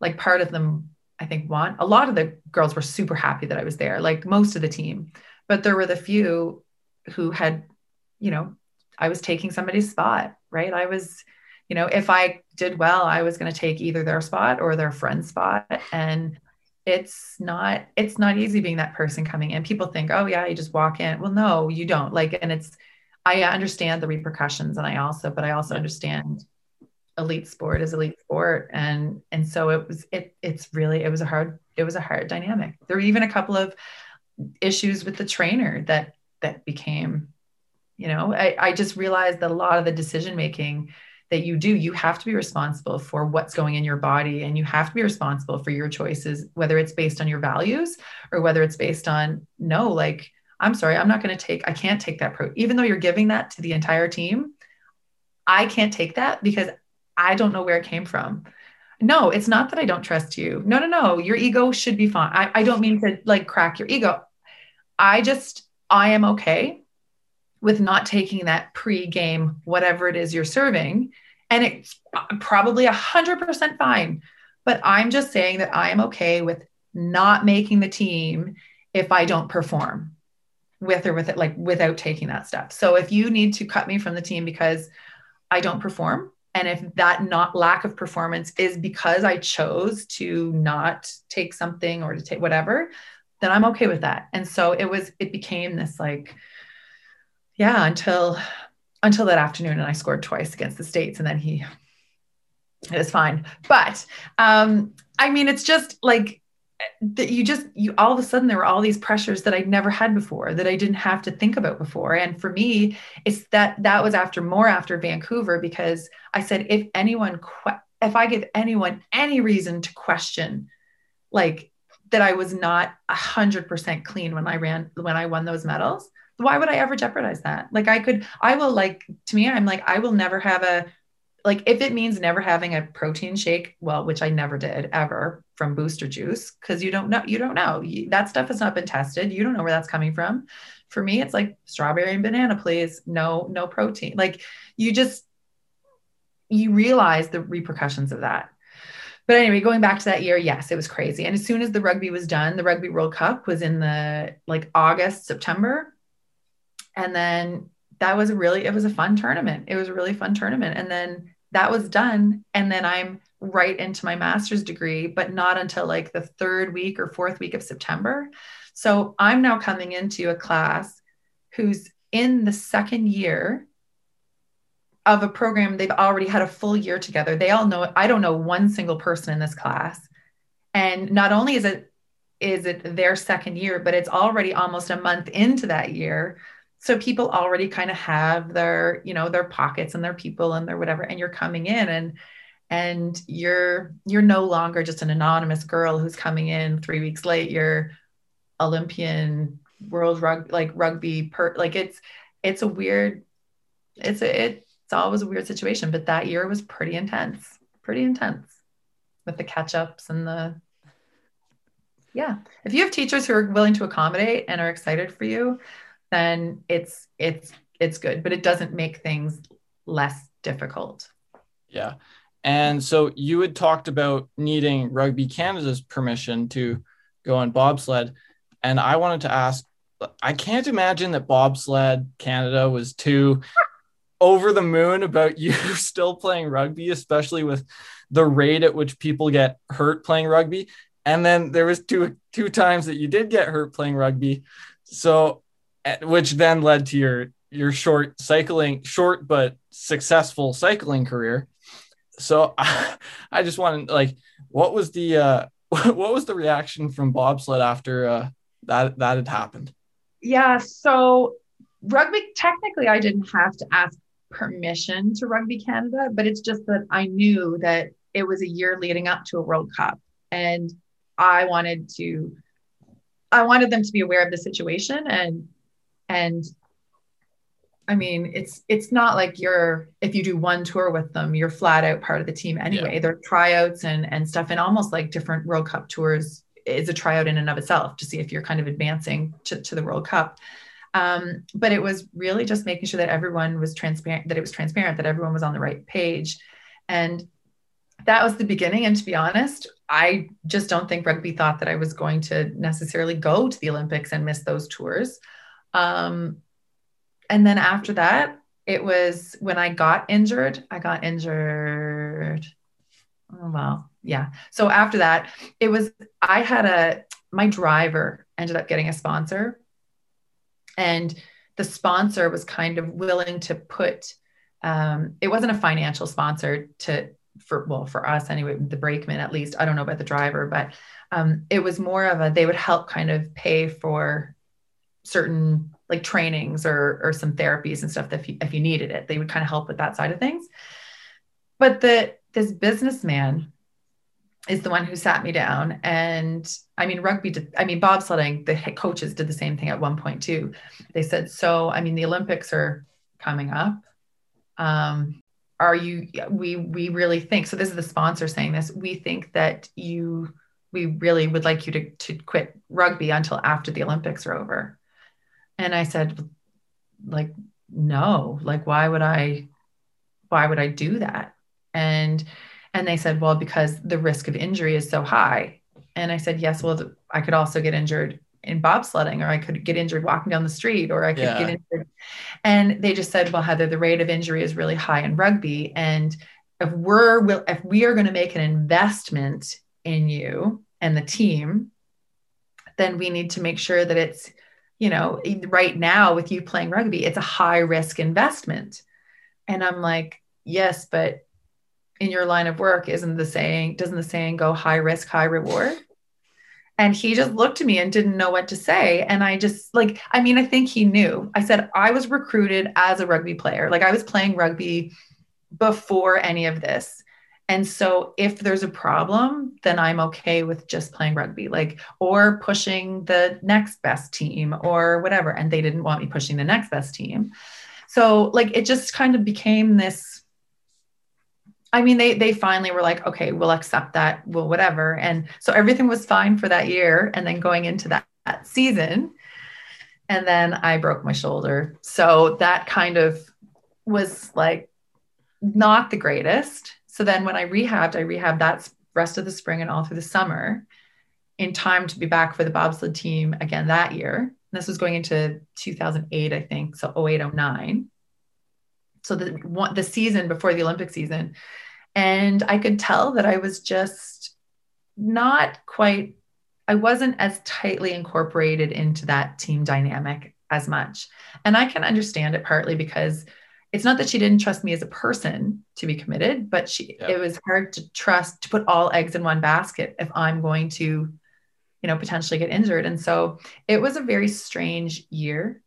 Speaker 2: like part of them, I think want a lot of the girls were super happy that I was there, like most of the team. But there were the few who had, you know, I was taking somebody's spot, right? I was, you know, if I did well, I was going to take either their spot or their friend's spot. And it's not, it's not easy being that person coming in. People think, oh yeah, you just walk in. Well, no, you don't. Like, and it's I understand the repercussions and I also, but I also understand elite sport is elite sport. And, and so it was, it, it's really, it was a hard, it was a hard dynamic. There were even a couple of issues with the trainer that, that became, you know, I, I just realized that a lot of the decision-making that you do, you have to be responsible for what's going in your body and you have to be responsible for your choices, whether it's based on your values or whether it's based on no, like, I'm sorry, I'm not going to take, I can't take that pro. Even though you're giving that to the entire team, I can't take that because I don't know where it came from. No, it's not that I don't trust you. No, no, no. Your ego should be fine. I, I don't mean to like crack your ego. I just, I am okay with not taking that pre-game, whatever it is you're serving. And it's probably a hundred percent fine. But I'm just saying that I am okay with not making the team if I don't perform with or with it, like without taking that step. So if you need to cut me from the team because I don't perform, and if that not lack of performance is because I chose to not take something or to take whatever, then I'm okay with that. And so it was, it became this like, yeah, until until that afternoon, and I scored twice against the states, and then he it is fine. But um, I mean, it's just like that you just you all of a sudden there were all these pressures that I'd never had before that I didn't have to think about before and for me it's that that was after more after Vancouver because I said if anyone que- if I give anyone any reason to question like that I was not a hundred percent clean when I ran when I won those medals why would I ever jeopardize that? Like I could I will like to me I'm like I will never have a like if it means never having a protein shake well which i never did ever from booster juice because you don't know you don't know. That stuff has not been tested. You don't know where that's coming from. For me it's like strawberry and banana please. No no protein. Like you just you realize the repercussions of that. But anyway going back to that year yes it was crazy. And as soon as the rugby was done the rugby world cup was in the like august september and then that was really it was a fun tournament. It was a really fun tournament. And then that was done. And then i'm right into my master's degree but not until like the third week or fourth week of september. So i'm now coming into a class who's in the second year of a program they've already had a full year together. They all know i don't know one single person in this class. And not only is it is it their second year but it's already almost a month into that year so people already kind of have their you know their pockets and their people and their whatever and you're coming in and and you're you're no longer just an anonymous girl who's coming in three weeks late. You're olympian world rug like rugby per like it's it's a weird it's a it's always a weird situation but that year was pretty intense pretty intense with the catch ups and the yeah. If you have teachers who are willing to accommodate and are excited for you then it's it's it's good, but it doesn't make things less difficult.
Speaker 3: Yeah. And so you had talked about needing Rugby Canada's permission to go on bobsled. And I wanted to ask I can't imagine that bobsled Canada was too over the moon about you still playing rugby, especially with the rate at which people get hurt playing rugby. And then there was two two times that you did get hurt playing rugby. So which then led to your your short cycling, short but successful cycling career. So I, I just wanted like, what was the uh, what was the reaction from bobsled after uh, that that had happened?
Speaker 2: Yeah, so rugby technically I didn't have to ask permission to Rugby Canada, but it's just that I knew that it was a year leading up to a World Cup. And I wanted to, I wanted them to be aware of the situation and, and I mean, it's it's not like you're if you do one tour with them, you're flat out part of the team anyway. Yeah. There are tryouts and and stuff, and almost like different World Cup tours is a tryout in and of itself to see if you're kind of advancing to, to the World Cup. Um, but it was really just making sure that everyone was transparent, that it was transparent, that everyone was on the right page, and that was the beginning. And to be honest, I just don't think rugby thought that I was going to necessarily go to the Olympics and miss those tours. Um, and then after that, it was when I got injured. I got injured. Oh, well, yeah. So after that, it was, I had a, my driver ended up getting a sponsor. And the sponsor was kind of willing to put, um, it wasn't a financial sponsor to, for, well, for us anyway, the brakeman at least. I don't know about the driver, but um, it was more of a, they would help kind of pay for certain like trainings or or some therapies and stuff that if you, if you needed it they would kind of help with that side of things. But the this businessman is the one who sat me down and i mean rugby did, i mean bobsledding the coaches did the same thing at one point too. They said so i mean the olympics are coming up. Um are you we we really think so this is the sponsor saying this we think that you we really would like you to to quit rugby until after the olympics are over and I said, like, no, like, why would I, why would I do that? And, and they said, well, because the risk of injury is so high. And I said, yes, well, I could also get injured in bobsledding, or I could get injured walking down the street, or I could yeah. get injured. And they just said, well, Heather, the rate of injury is really high in rugby. And if we're, will, if we are going to make an investment in you and the team, then we need to make sure that it's you know, right now with you playing rugby, it's a high risk investment. And I'm like, yes, but in your line of work, isn't the saying, doesn't the saying go high risk, high reward? And he just looked at me and didn't know what to say. And I just like, I mean, I think he knew. I said, I was recruited as a rugby player. Like I was playing rugby before any of this. And so if there's a problem, then I'm okay with just playing rugby, like, or pushing the next best team or whatever. And they didn't want me pushing the next best team. So like it just kind of became this. I mean, they they finally were like, okay, we'll accept that, well, whatever. And so everything was fine for that year. And then going into that, that season, and then I broke my shoulder. So that kind of was like not the greatest so then when I rehabbed, I rehabbed that rest of the spring and all through the summer in time to be back for the bobsled team again that year. And this was going into 2008, I think. So 08, 09. So the the season before the Olympic season. And I could tell that I was just not quite, I wasn't as tightly incorporated into that team dynamic as much. And I can understand it partly because it's not that she didn't trust me as a person to be committed, but she yeah. it was hard to trust to put all eggs in one basket if I'm going to, you know, potentially get injured. And so it was a very strange year.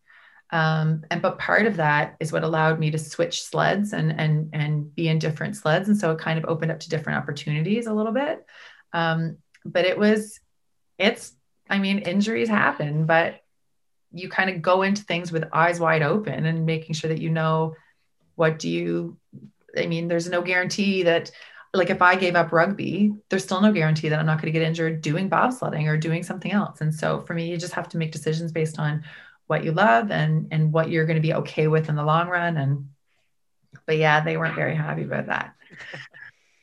Speaker 2: Um, and but part of that is what allowed me to switch sleds and and and be in different sleds. And so it kind of opened up to different opportunities a little bit. Um, but it was it's I mean, injuries happen, but you kind of go into things with eyes wide open and making sure that you know what do you i mean there's no guarantee that like if i gave up rugby there's still no guarantee that i'm not going to get injured doing bobsledding or doing something else. And so for me you just have to make decisions based on what you love and and what you're going to be okay with in the long run. And but yeah they weren't very happy about that.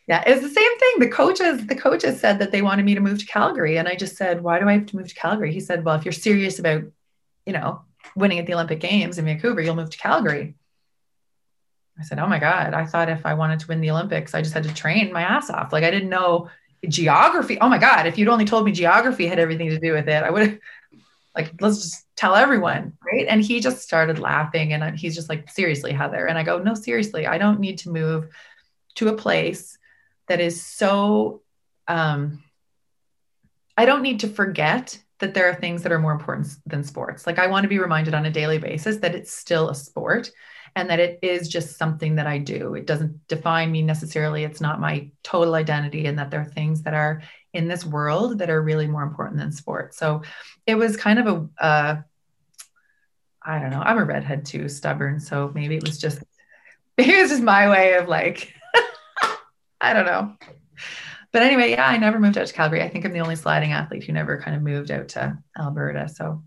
Speaker 2: Yeah it's the same thing. The coaches the coaches said that they wanted me to move to calgary. And i just said why do i have to move to calgary? He said well if you're serious about you know winning at the olympic games in vancouver you'll move to calgary I said, Oh my God, I thought if I wanted to win the Olympics, I just had to train my ass off. Like I didn't know geography. Oh my God, if you'd only told me geography had everything to do with it, I would have, like, let's just tell everyone. Right. And he just started laughing and he's just like, Seriously, Heather. And I go, No, seriously, I don't need to move to a place that is so, um, I don't need to forget that there are things that are more important than sports. Like I want to be reminded on a daily basis that it's still a sport and that it is just something that I do. It doesn't define me necessarily. It's not my total identity, and that there are things that are in this world that are really more important than sport. So it was kind of a, uh, I don't know. I'm a redhead too, stubborn. So maybe it was just, maybe it was just my way of like, I don't know. But anyway, yeah, I never moved out to Calgary. I think I'm the only sliding athlete who never kind of moved out to Alberta. So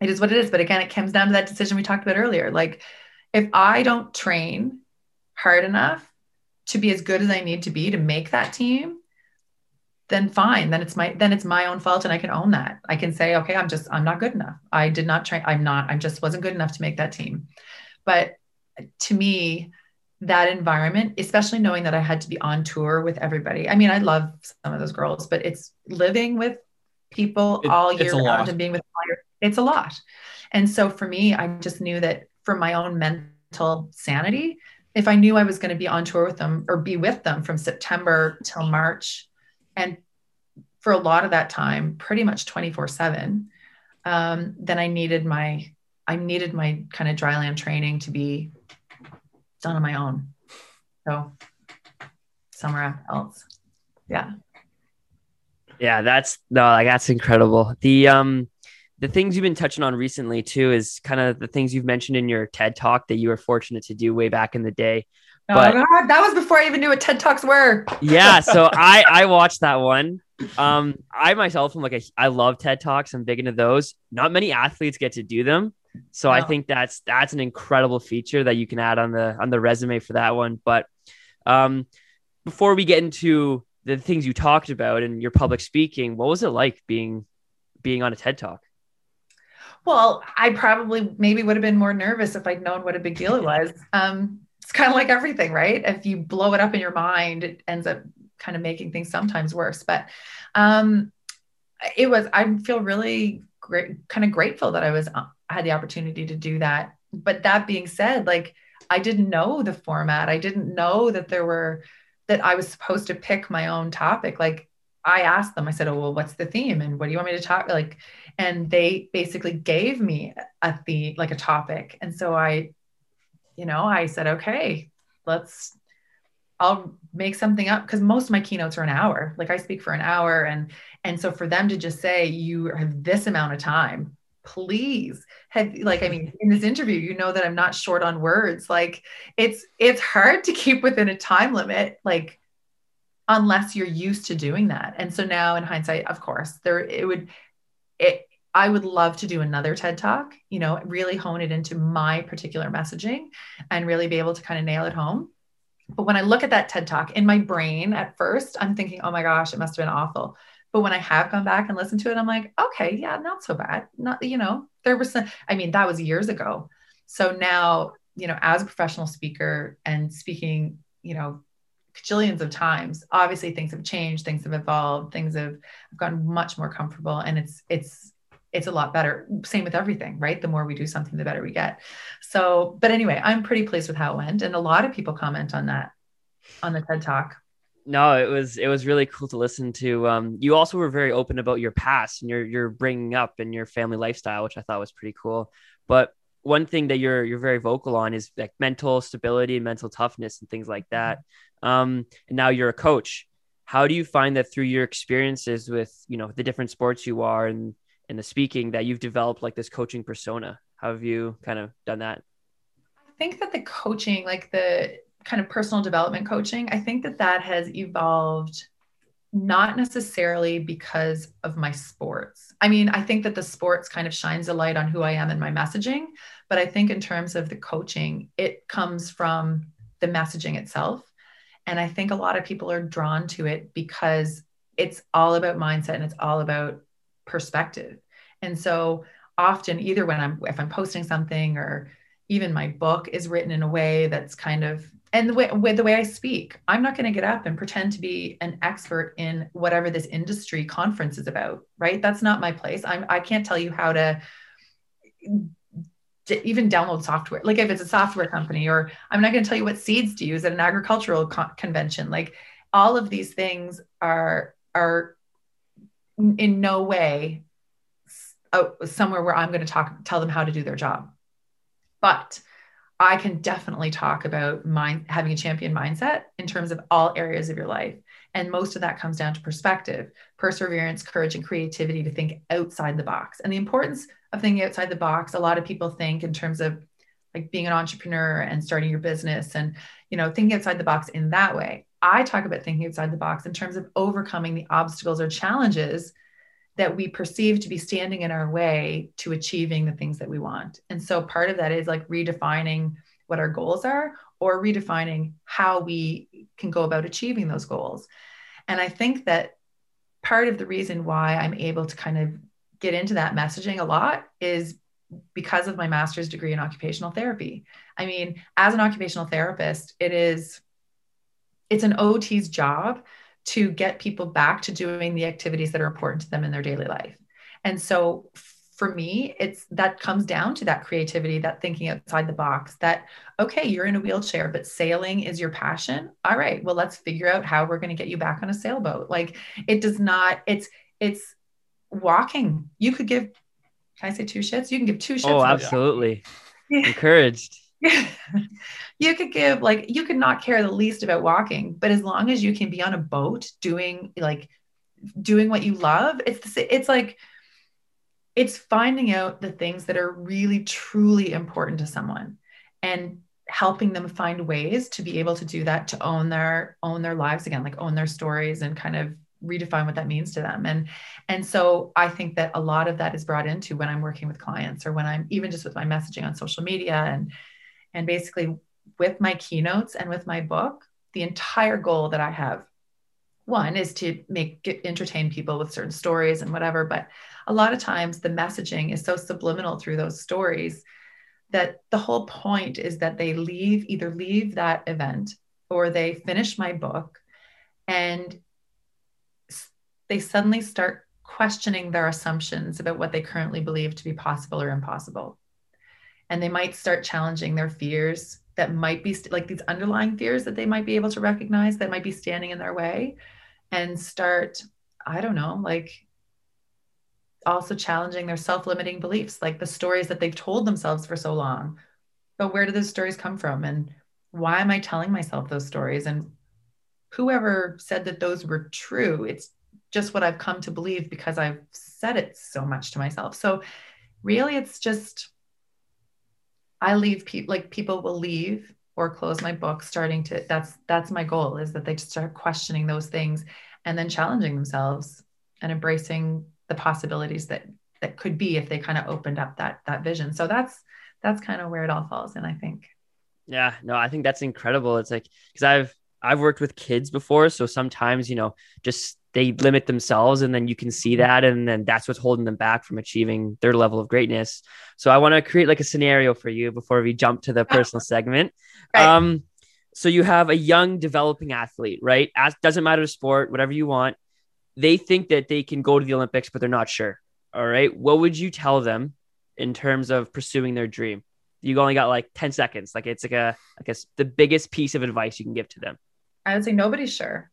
Speaker 2: it is what it is. But again, it comes down to that decision we talked about earlier. Like, if I don't train hard enough to be as good as I need to be to make that team, then fine. Then it's my then it's my own fault and I can own that. I can say, okay, I'm just I'm not good enough. I did not train. I'm not. I just wasn't good enough to make that team. But to me, that environment, especially knowing that I had to be on tour with everybody. I mean, I love some of those girls, but it's living with people it, all year round and being with it's a lot. And so for me, I just knew that for my own mental sanity, if I knew I was going to be on tour with them or be with them from September till March, and for a lot of that time, pretty much 24 seven, um, then I needed my, I needed my kind of dryland training to be done on my own. So somewhere else. Yeah.
Speaker 1: Yeah, that's no, like that's incredible. The um the things you've been touching on recently too is kind of the things you've mentioned in your TED talk that you were fortunate to do way back in the day.
Speaker 2: Oh but, God, that was before I even knew what TED Talks were.
Speaker 1: yeah, so I I watched that one. Um, I myself am like a I love TED Talks. I'm big into those. Not many athletes get to do them, so no. I think that's that's an incredible feature that you can add on the on the resume for that one. But um, before we get into the things you talked about and your public speaking, what was it like being being on a TED Talk?
Speaker 2: Well, I probably maybe would have been more nervous if I'd known what a big deal it was. Um, it's kind of like everything, right? If you blow it up in your mind, it ends up kind of making things sometimes worse. But um, it was, I feel really great, kind of grateful that I was, uh, had the opportunity to do that. But that being said, like, I didn't know the format. I didn't know that there were, that I was supposed to pick my own topic. Like, I asked them, I said, Oh, well, what's the theme? And what do you want me to talk? Like, and they basically gave me a theme, like a topic and so i you know i said okay let's i'll make something up because most of my keynotes are an hour like i speak for an hour and and so for them to just say you have this amount of time please have like i mean in this interview you know that i'm not short on words like it's it's hard to keep within a time limit like unless you're used to doing that and so now in hindsight of course there it would it I would love to do another TED talk, you know, really hone it into my particular messaging and really be able to kind of nail it home. But when I look at that TED talk in my brain at first, I'm thinking, oh my gosh, it must have been awful. But when I have gone back and listened to it, I'm like, okay, yeah, not so bad. Not, you know, there was some, I mean, that was years ago. So now, you know, as a professional speaker and speaking, you know, jillions of times, obviously things have changed, things have evolved, things have, have gotten much more comfortable. And it's, it's, it's a lot better. Same with everything, right? The more we do something, the better we get. So, but anyway, I'm pretty pleased with how it went. And a lot of people comment on that on the TED Talk.
Speaker 1: No, it was it was really cool to listen to. Um, you also were very open about your past and your your bringing up and your family lifestyle, which I thought was pretty cool. But one thing that you're you're very vocal on is like mental stability and mental toughness and things like that. Um, and now you're a coach. How do you find that through your experiences with you know the different sports you are and in the speaking that you've developed like this coaching persona. How have you kind of done that?
Speaker 2: I think that the coaching, like the kind of personal development coaching, I think that that has evolved not necessarily because of my sports. I mean, I think that the sports kind of shines a light on who I am and my messaging, but I think in terms of the coaching, it comes from the messaging itself. And I think a lot of people are drawn to it because it's all about mindset and it's all about perspective. And so often either when I'm if I'm posting something or even my book is written in a way that's kind of and the way with the way I speak, I'm not going to get up and pretend to be an expert in whatever this industry conference is about, right? That's not my place. I'm I can't tell you how to even download software. Like if it's a software company, or I'm not going to tell you what seeds to use at an agricultural co- convention. Like all of these things are are in no way uh, somewhere where I'm going to talk, tell them how to do their job. But I can definitely talk about mind having a champion mindset in terms of all areas of your life. And most of that comes down to perspective, perseverance, courage, and creativity to think outside the box. And the importance of thinking outside the box, a lot of people think in terms of like being an entrepreneur and starting your business and you know thinking outside the box in that way. I talk about thinking outside the box in terms of overcoming the obstacles or challenges that we perceive to be standing in our way to achieving the things that we want. And so part of that is like redefining what our goals are or redefining how we can go about achieving those goals. And I think that part of the reason why I'm able to kind of get into that messaging a lot is because of my master's degree in occupational therapy. I mean, as an occupational therapist, it is it's an OT's job to get people back to doing the activities that are important to them in their daily life. And so for me, it's that comes down to that creativity, that thinking outside the box, that, okay, you're in a wheelchair, but sailing is your passion. All right, well, let's figure out how we're going to get you back on a sailboat. Like it does not, it's, it's walking. You could give, can I say two shits? You can give two shits.
Speaker 1: Oh, absolutely. Yeah. Encouraged.
Speaker 2: you could give like you could not care the least about walking but as long as you can be on a boat doing like doing what you love it's the, it's like it's finding out the things that are really truly important to someone and helping them find ways to be able to do that to own their own their lives again like own their stories and kind of redefine what that means to them. And and so i think that a lot of that is brought into when i'm working with clients or when i'm even just with my messaging on social media and and basically, with my keynotes and with my book, the entire goal that I have one is to make get, entertain people with certain stories and whatever but a lot of times the messaging is so subliminal through those stories that the whole point is that they leave either leave that event or they finish my book and they suddenly start questioning their assumptions about what they currently believe to be possible or impossible. And they might start challenging their fears that might be st- like these underlying fears that they might be able to recognize that might be standing in their way and start i don't know like also challenging their self-limiting beliefs like the stories that they've told themselves for so long. But where do those stories come from? And why am i telling myself those stories? And whoever said that those were true it's just what i've come to believe because i've said it so much to myself so really it's just I leave people like people will leave or close my book starting to that's that's my goal is that they just start questioning those things and then challenging themselves and embracing the possibilities that that could be if they kind of opened up that that vision. So that's that's kind of where it all falls in, I think.
Speaker 1: Yeah, no, I think that's incredible. It's like because I've I've worked with kids before, so sometimes you know just they limit themselves and then you can see mm-hmm. that and then that's what's holding them back from achieving their level of greatness. So i want to create like a scenario for you before we jump to the personal segment. Right. um so you have a young developing athlete right? As, doesn't matter the sport whatever you want. They think that they can go to the olympics but they're not sure all right? What would you tell them in terms of pursuing their dream? You only got like 10 seconds. Like it's like a i guess the biggest piece of advice you can give to them.
Speaker 2: I would say nobody's sure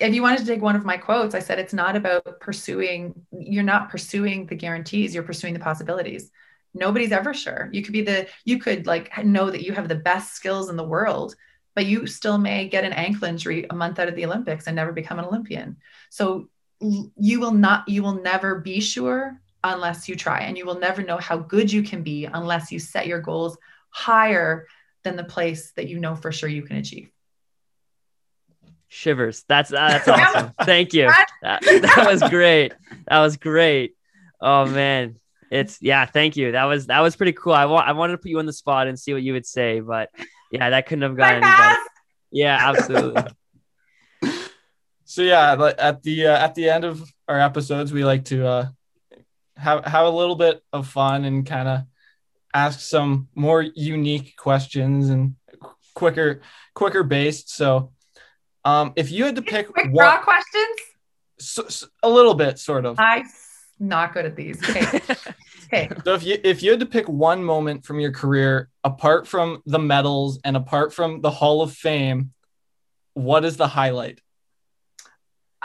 Speaker 2: if you wanted to take one of my quotes, I said it's not about pursuing, you're not pursuing the guarantees, you're pursuing the possibilities. Nobody's ever sure. You could be the, you could like know that you have the best skills in the world, but you still may get an ankle injury a month out of the Olympics and never become an Olympian. So you will not, you will never be sure unless you try. And you will never know how good you can be unless you set your goals higher than the place that you know for sure you can achieve.
Speaker 1: Shivers. That's uh, that's awesome. Thank you. That, that was great. That was great. Oh man. It's yeah, thank you. That was that was pretty cool. I want I wanted to put you on the spot and see what you would say, but yeah, that couldn't have gone any. Yeah, absolutely.
Speaker 3: so yeah, but at the uh, at the end of our episodes, we like to uh, have have a little bit of fun and kind of ask some more unique questions and quicker quicker based. So um, if you had to pick
Speaker 2: quick one, draw questions,
Speaker 3: so, so, a little bit, sort of.
Speaker 2: I'm not good at these. Okay. okay.
Speaker 3: So if you if you had to pick one moment from your career, apart from the medals and apart from the Hall of Fame, what is the highlight?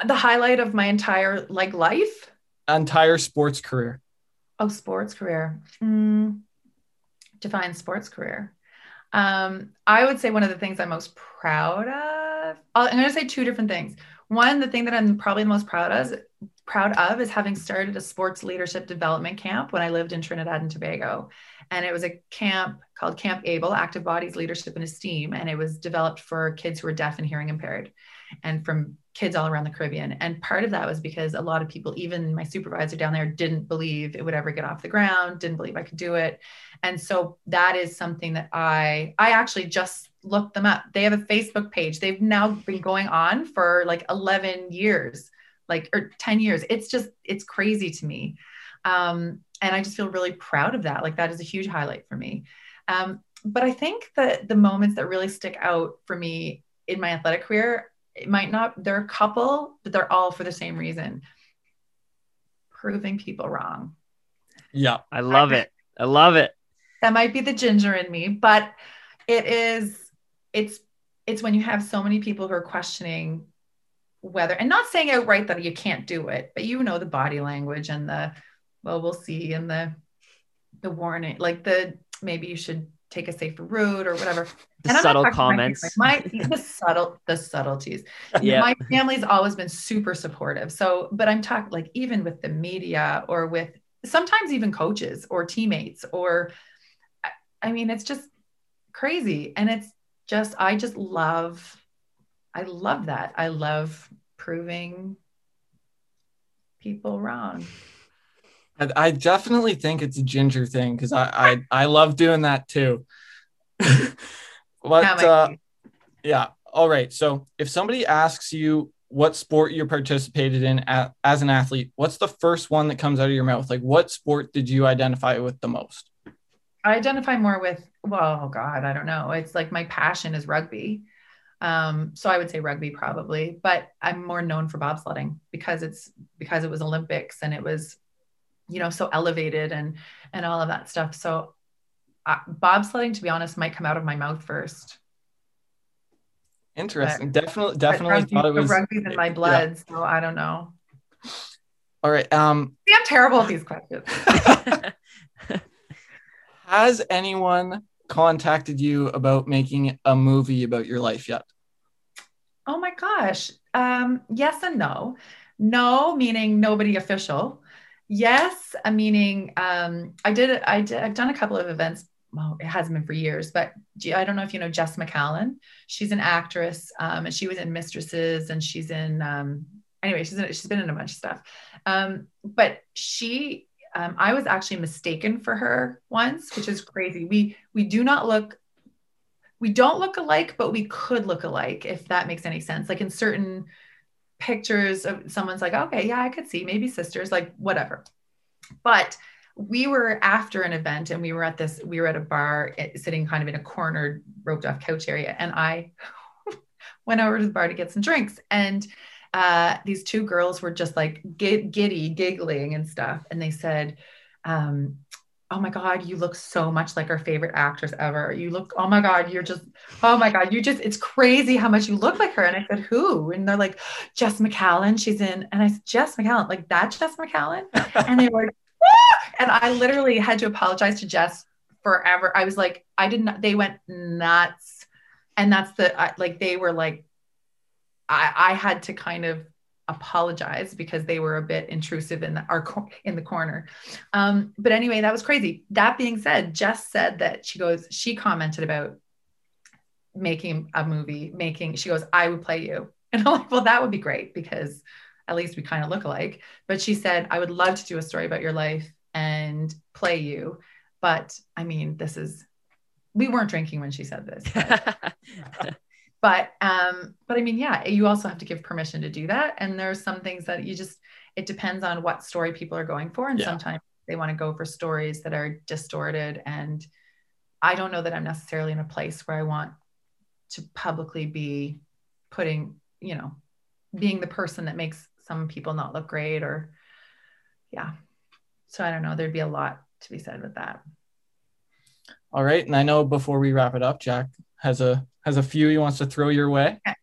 Speaker 2: The highlight of my entire like life.
Speaker 3: Entire sports career.
Speaker 2: Oh, sports career. Mm, define sports career. Um, I would say one of the things I'm most proud of. I'm going to say two different things. One, the thing that I'm probably the most proud of, proud of is having started a sports leadership development camp when I lived in Trinidad and Tobago. And it was a camp called Camp Able, Active Bodies Leadership and Esteem. And it was developed for kids who are deaf and hearing impaired and from kids all around the Caribbean. And part of that was because a lot of people, even my supervisor down there, didn't believe it would ever get off the ground, didn't believe I could do it. And so that is something that I I actually just looked them up. They have a Facebook page. They've now been going on for like 11 years, like or 10 years. It's just it's crazy to me. Um, and I just feel really proud of that. Like that is a huge highlight for me. Um, but I think that the moments that really stick out for me in my athletic career it might not, they're a couple, but they're all for the same reason proving people wrong.
Speaker 1: Yeah. I love it. I love it.
Speaker 2: That might be the ginger in me, but it is, it's, it's when you have so many people who are questioning whether, and not saying outright that you can't do it, but you know the body language and the, well, we'll see, and the, the warning, like the, maybe you should take a safer route or whatever.
Speaker 1: The subtle comments.
Speaker 2: My, my, the subtle the subtleties. Yeah. My family's always been super supportive. So, but I'm talking like even with the media or with sometimes even coaches or teammates or I mean it's just crazy and it's just I just love I love that. I love proving people wrong.
Speaker 3: I definitely think it's a ginger thing because I, I I love doing that too. but uh, yeah, all right. So if somebody asks you what sport you participated in at, as an athlete, what's the first one that comes out of your mouth? Like, what sport did you identify with the most?
Speaker 2: I identify more with well, oh God, I don't know. It's like my passion is rugby. Um, so I would say rugby probably, but I'm more known for bobsledding because it's because it was Olympics and it was you know so elevated and and all of that stuff so uh, bobsledding to be honest might come out of my mouth first
Speaker 3: interesting but, definitely definitely rugby, thought it was
Speaker 2: rugby's in my blood yeah. so i don't know
Speaker 3: all right um
Speaker 2: See, i'm terrible at these questions
Speaker 3: has anyone contacted you about making a movie about your life yet
Speaker 2: oh my gosh um yes and no no meaning nobody official Yes, uh, meaning um, I did. I did. I've done a couple of events. Well, it hasn't been for years, but I don't know if you know Jes Macallan. She's an actress, um, and she was in Mistresses, and she's in. Um, anyway, she's in, she's been in a bunch of stuff. Um, but she, um, I was actually mistaken for her once, which is crazy. We we do not look. We don't look alike, but we could look alike if that makes any sense. Like in certain pictures of someone's like, okay, yeah, I could see maybe sisters, like whatever. But we were after an event and we were at this, we were at a bar eh, sitting kind of in a cornered roped off couch area. And I went over to the bar to get some drinks. And uh, these two girls were just like giddy, giggling and stuff. And they said, um, oh my god you look so much like our favorite actress ever. You look oh my god you're just oh my god you just it's crazy how much you look like her. And i said who? And they're like jes macallan she's in and i said jes macallan like that jes macallan and they were like and i literally had to apologize to jes forever. I was like i didn't they went nuts. And that's the I, like they were like i i had to kind of apologize because they were a bit intrusive in the, our in the corner. Um, but anyway, that was crazy. That being said, Jes said that she goes, she commented about making a movie, making, she goes, I would play you. And I'm like, well, that would be great because at least we kind of look alike. But she said, I would love to do a story about your life and play you. But I mean, this is, we weren't drinking when she said this. But, um but i mean yeah you also have to give permission to do that. And there's some things that you just it depends on what story people are going for. And yeah. sometimes they want to go for stories that are distorted. And i don't know that i'm necessarily in a place where i want to publicly be putting you know being the person that makes some people not look great or yeah. So i don't know. There'd be a lot to be said with that.
Speaker 3: All right. And i know before we wrap it up jack has a has a few he wants to throw your way? Uh,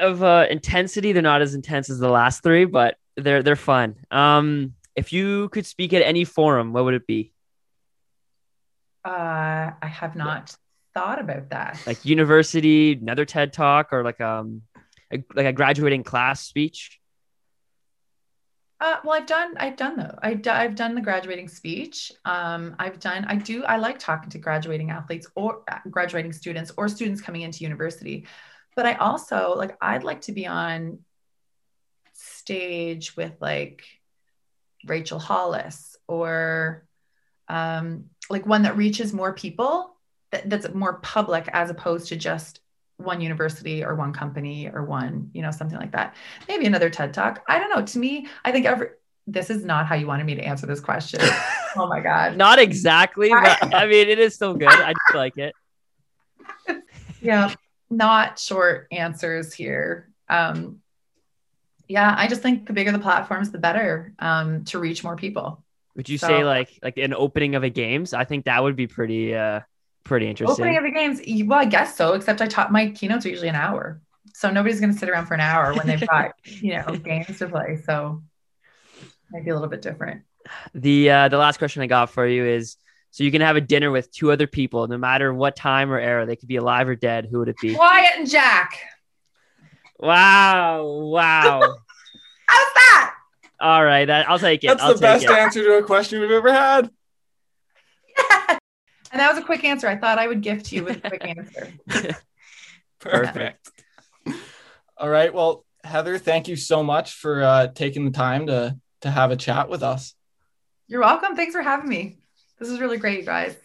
Speaker 1: of uh, intensity, they're not as intense as the last three, but they're they're fun. Um, if you could speak at any forum, what would it be?
Speaker 2: Uh, I have not thought about that.
Speaker 1: Like university, another TED talk, or like um, a, like a graduating class speech.
Speaker 2: Uh, well, I've done, I've done though. I've, do, I've done the graduating speech. Um, I've done, I do, I like talking to graduating athletes or uh, graduating students or students coming into university. But I also like, I'd like to be on stage with like Rachel Hollis or um, like one that reaches more people that, that's more public as opposed to just one university or one company or one, you know, something like that. Maybe another TED talk. I don't know. To me, I think every this is not how you wanted me to answer this question. oh my God.
Speaker 1: Not exactly, but I mean, it is still good. I just like it.
Speaker 2: Yeah, not short answers here. Um, yeah, I just think the bigger the platforms, the better um, to reach more people.
Speaker 1: Would you so, say like like an opening of a games? I think that would be pretty uh pretty interesting.
Speaker 2: Opening of the games, well, I guess so. Except I taught my keynotes are usually an hour, so nobody's going to sit around for an hour when they've got you know games to play. So maybe a little bit different.
Speaker 1: The uh, the last question I got for you is: so you can have a dinner with two other people, no matter what time or era, they could be alive or dead. Who would it be?
Speaker 2: Wyatt and Jack.
Speaker 1: Wow! Wow!
Speaker 2: How's that?
Speaker 1: All right, that, I'll take it.
Speaker 3: That's
Speaker 1: I'll
Speaker 3: the best it. answer to a question we've ever had.
Speaker 2: Yeah. And that was a quick answer. I thought I would gift you with a quick answer.
Speaker 3: Perfect. All right. Well, Heather, thank you so much for uh, taking the time to to have a chat with us.
Speaker 2: You're welcome. Thanks for having me. This is really great, you guys.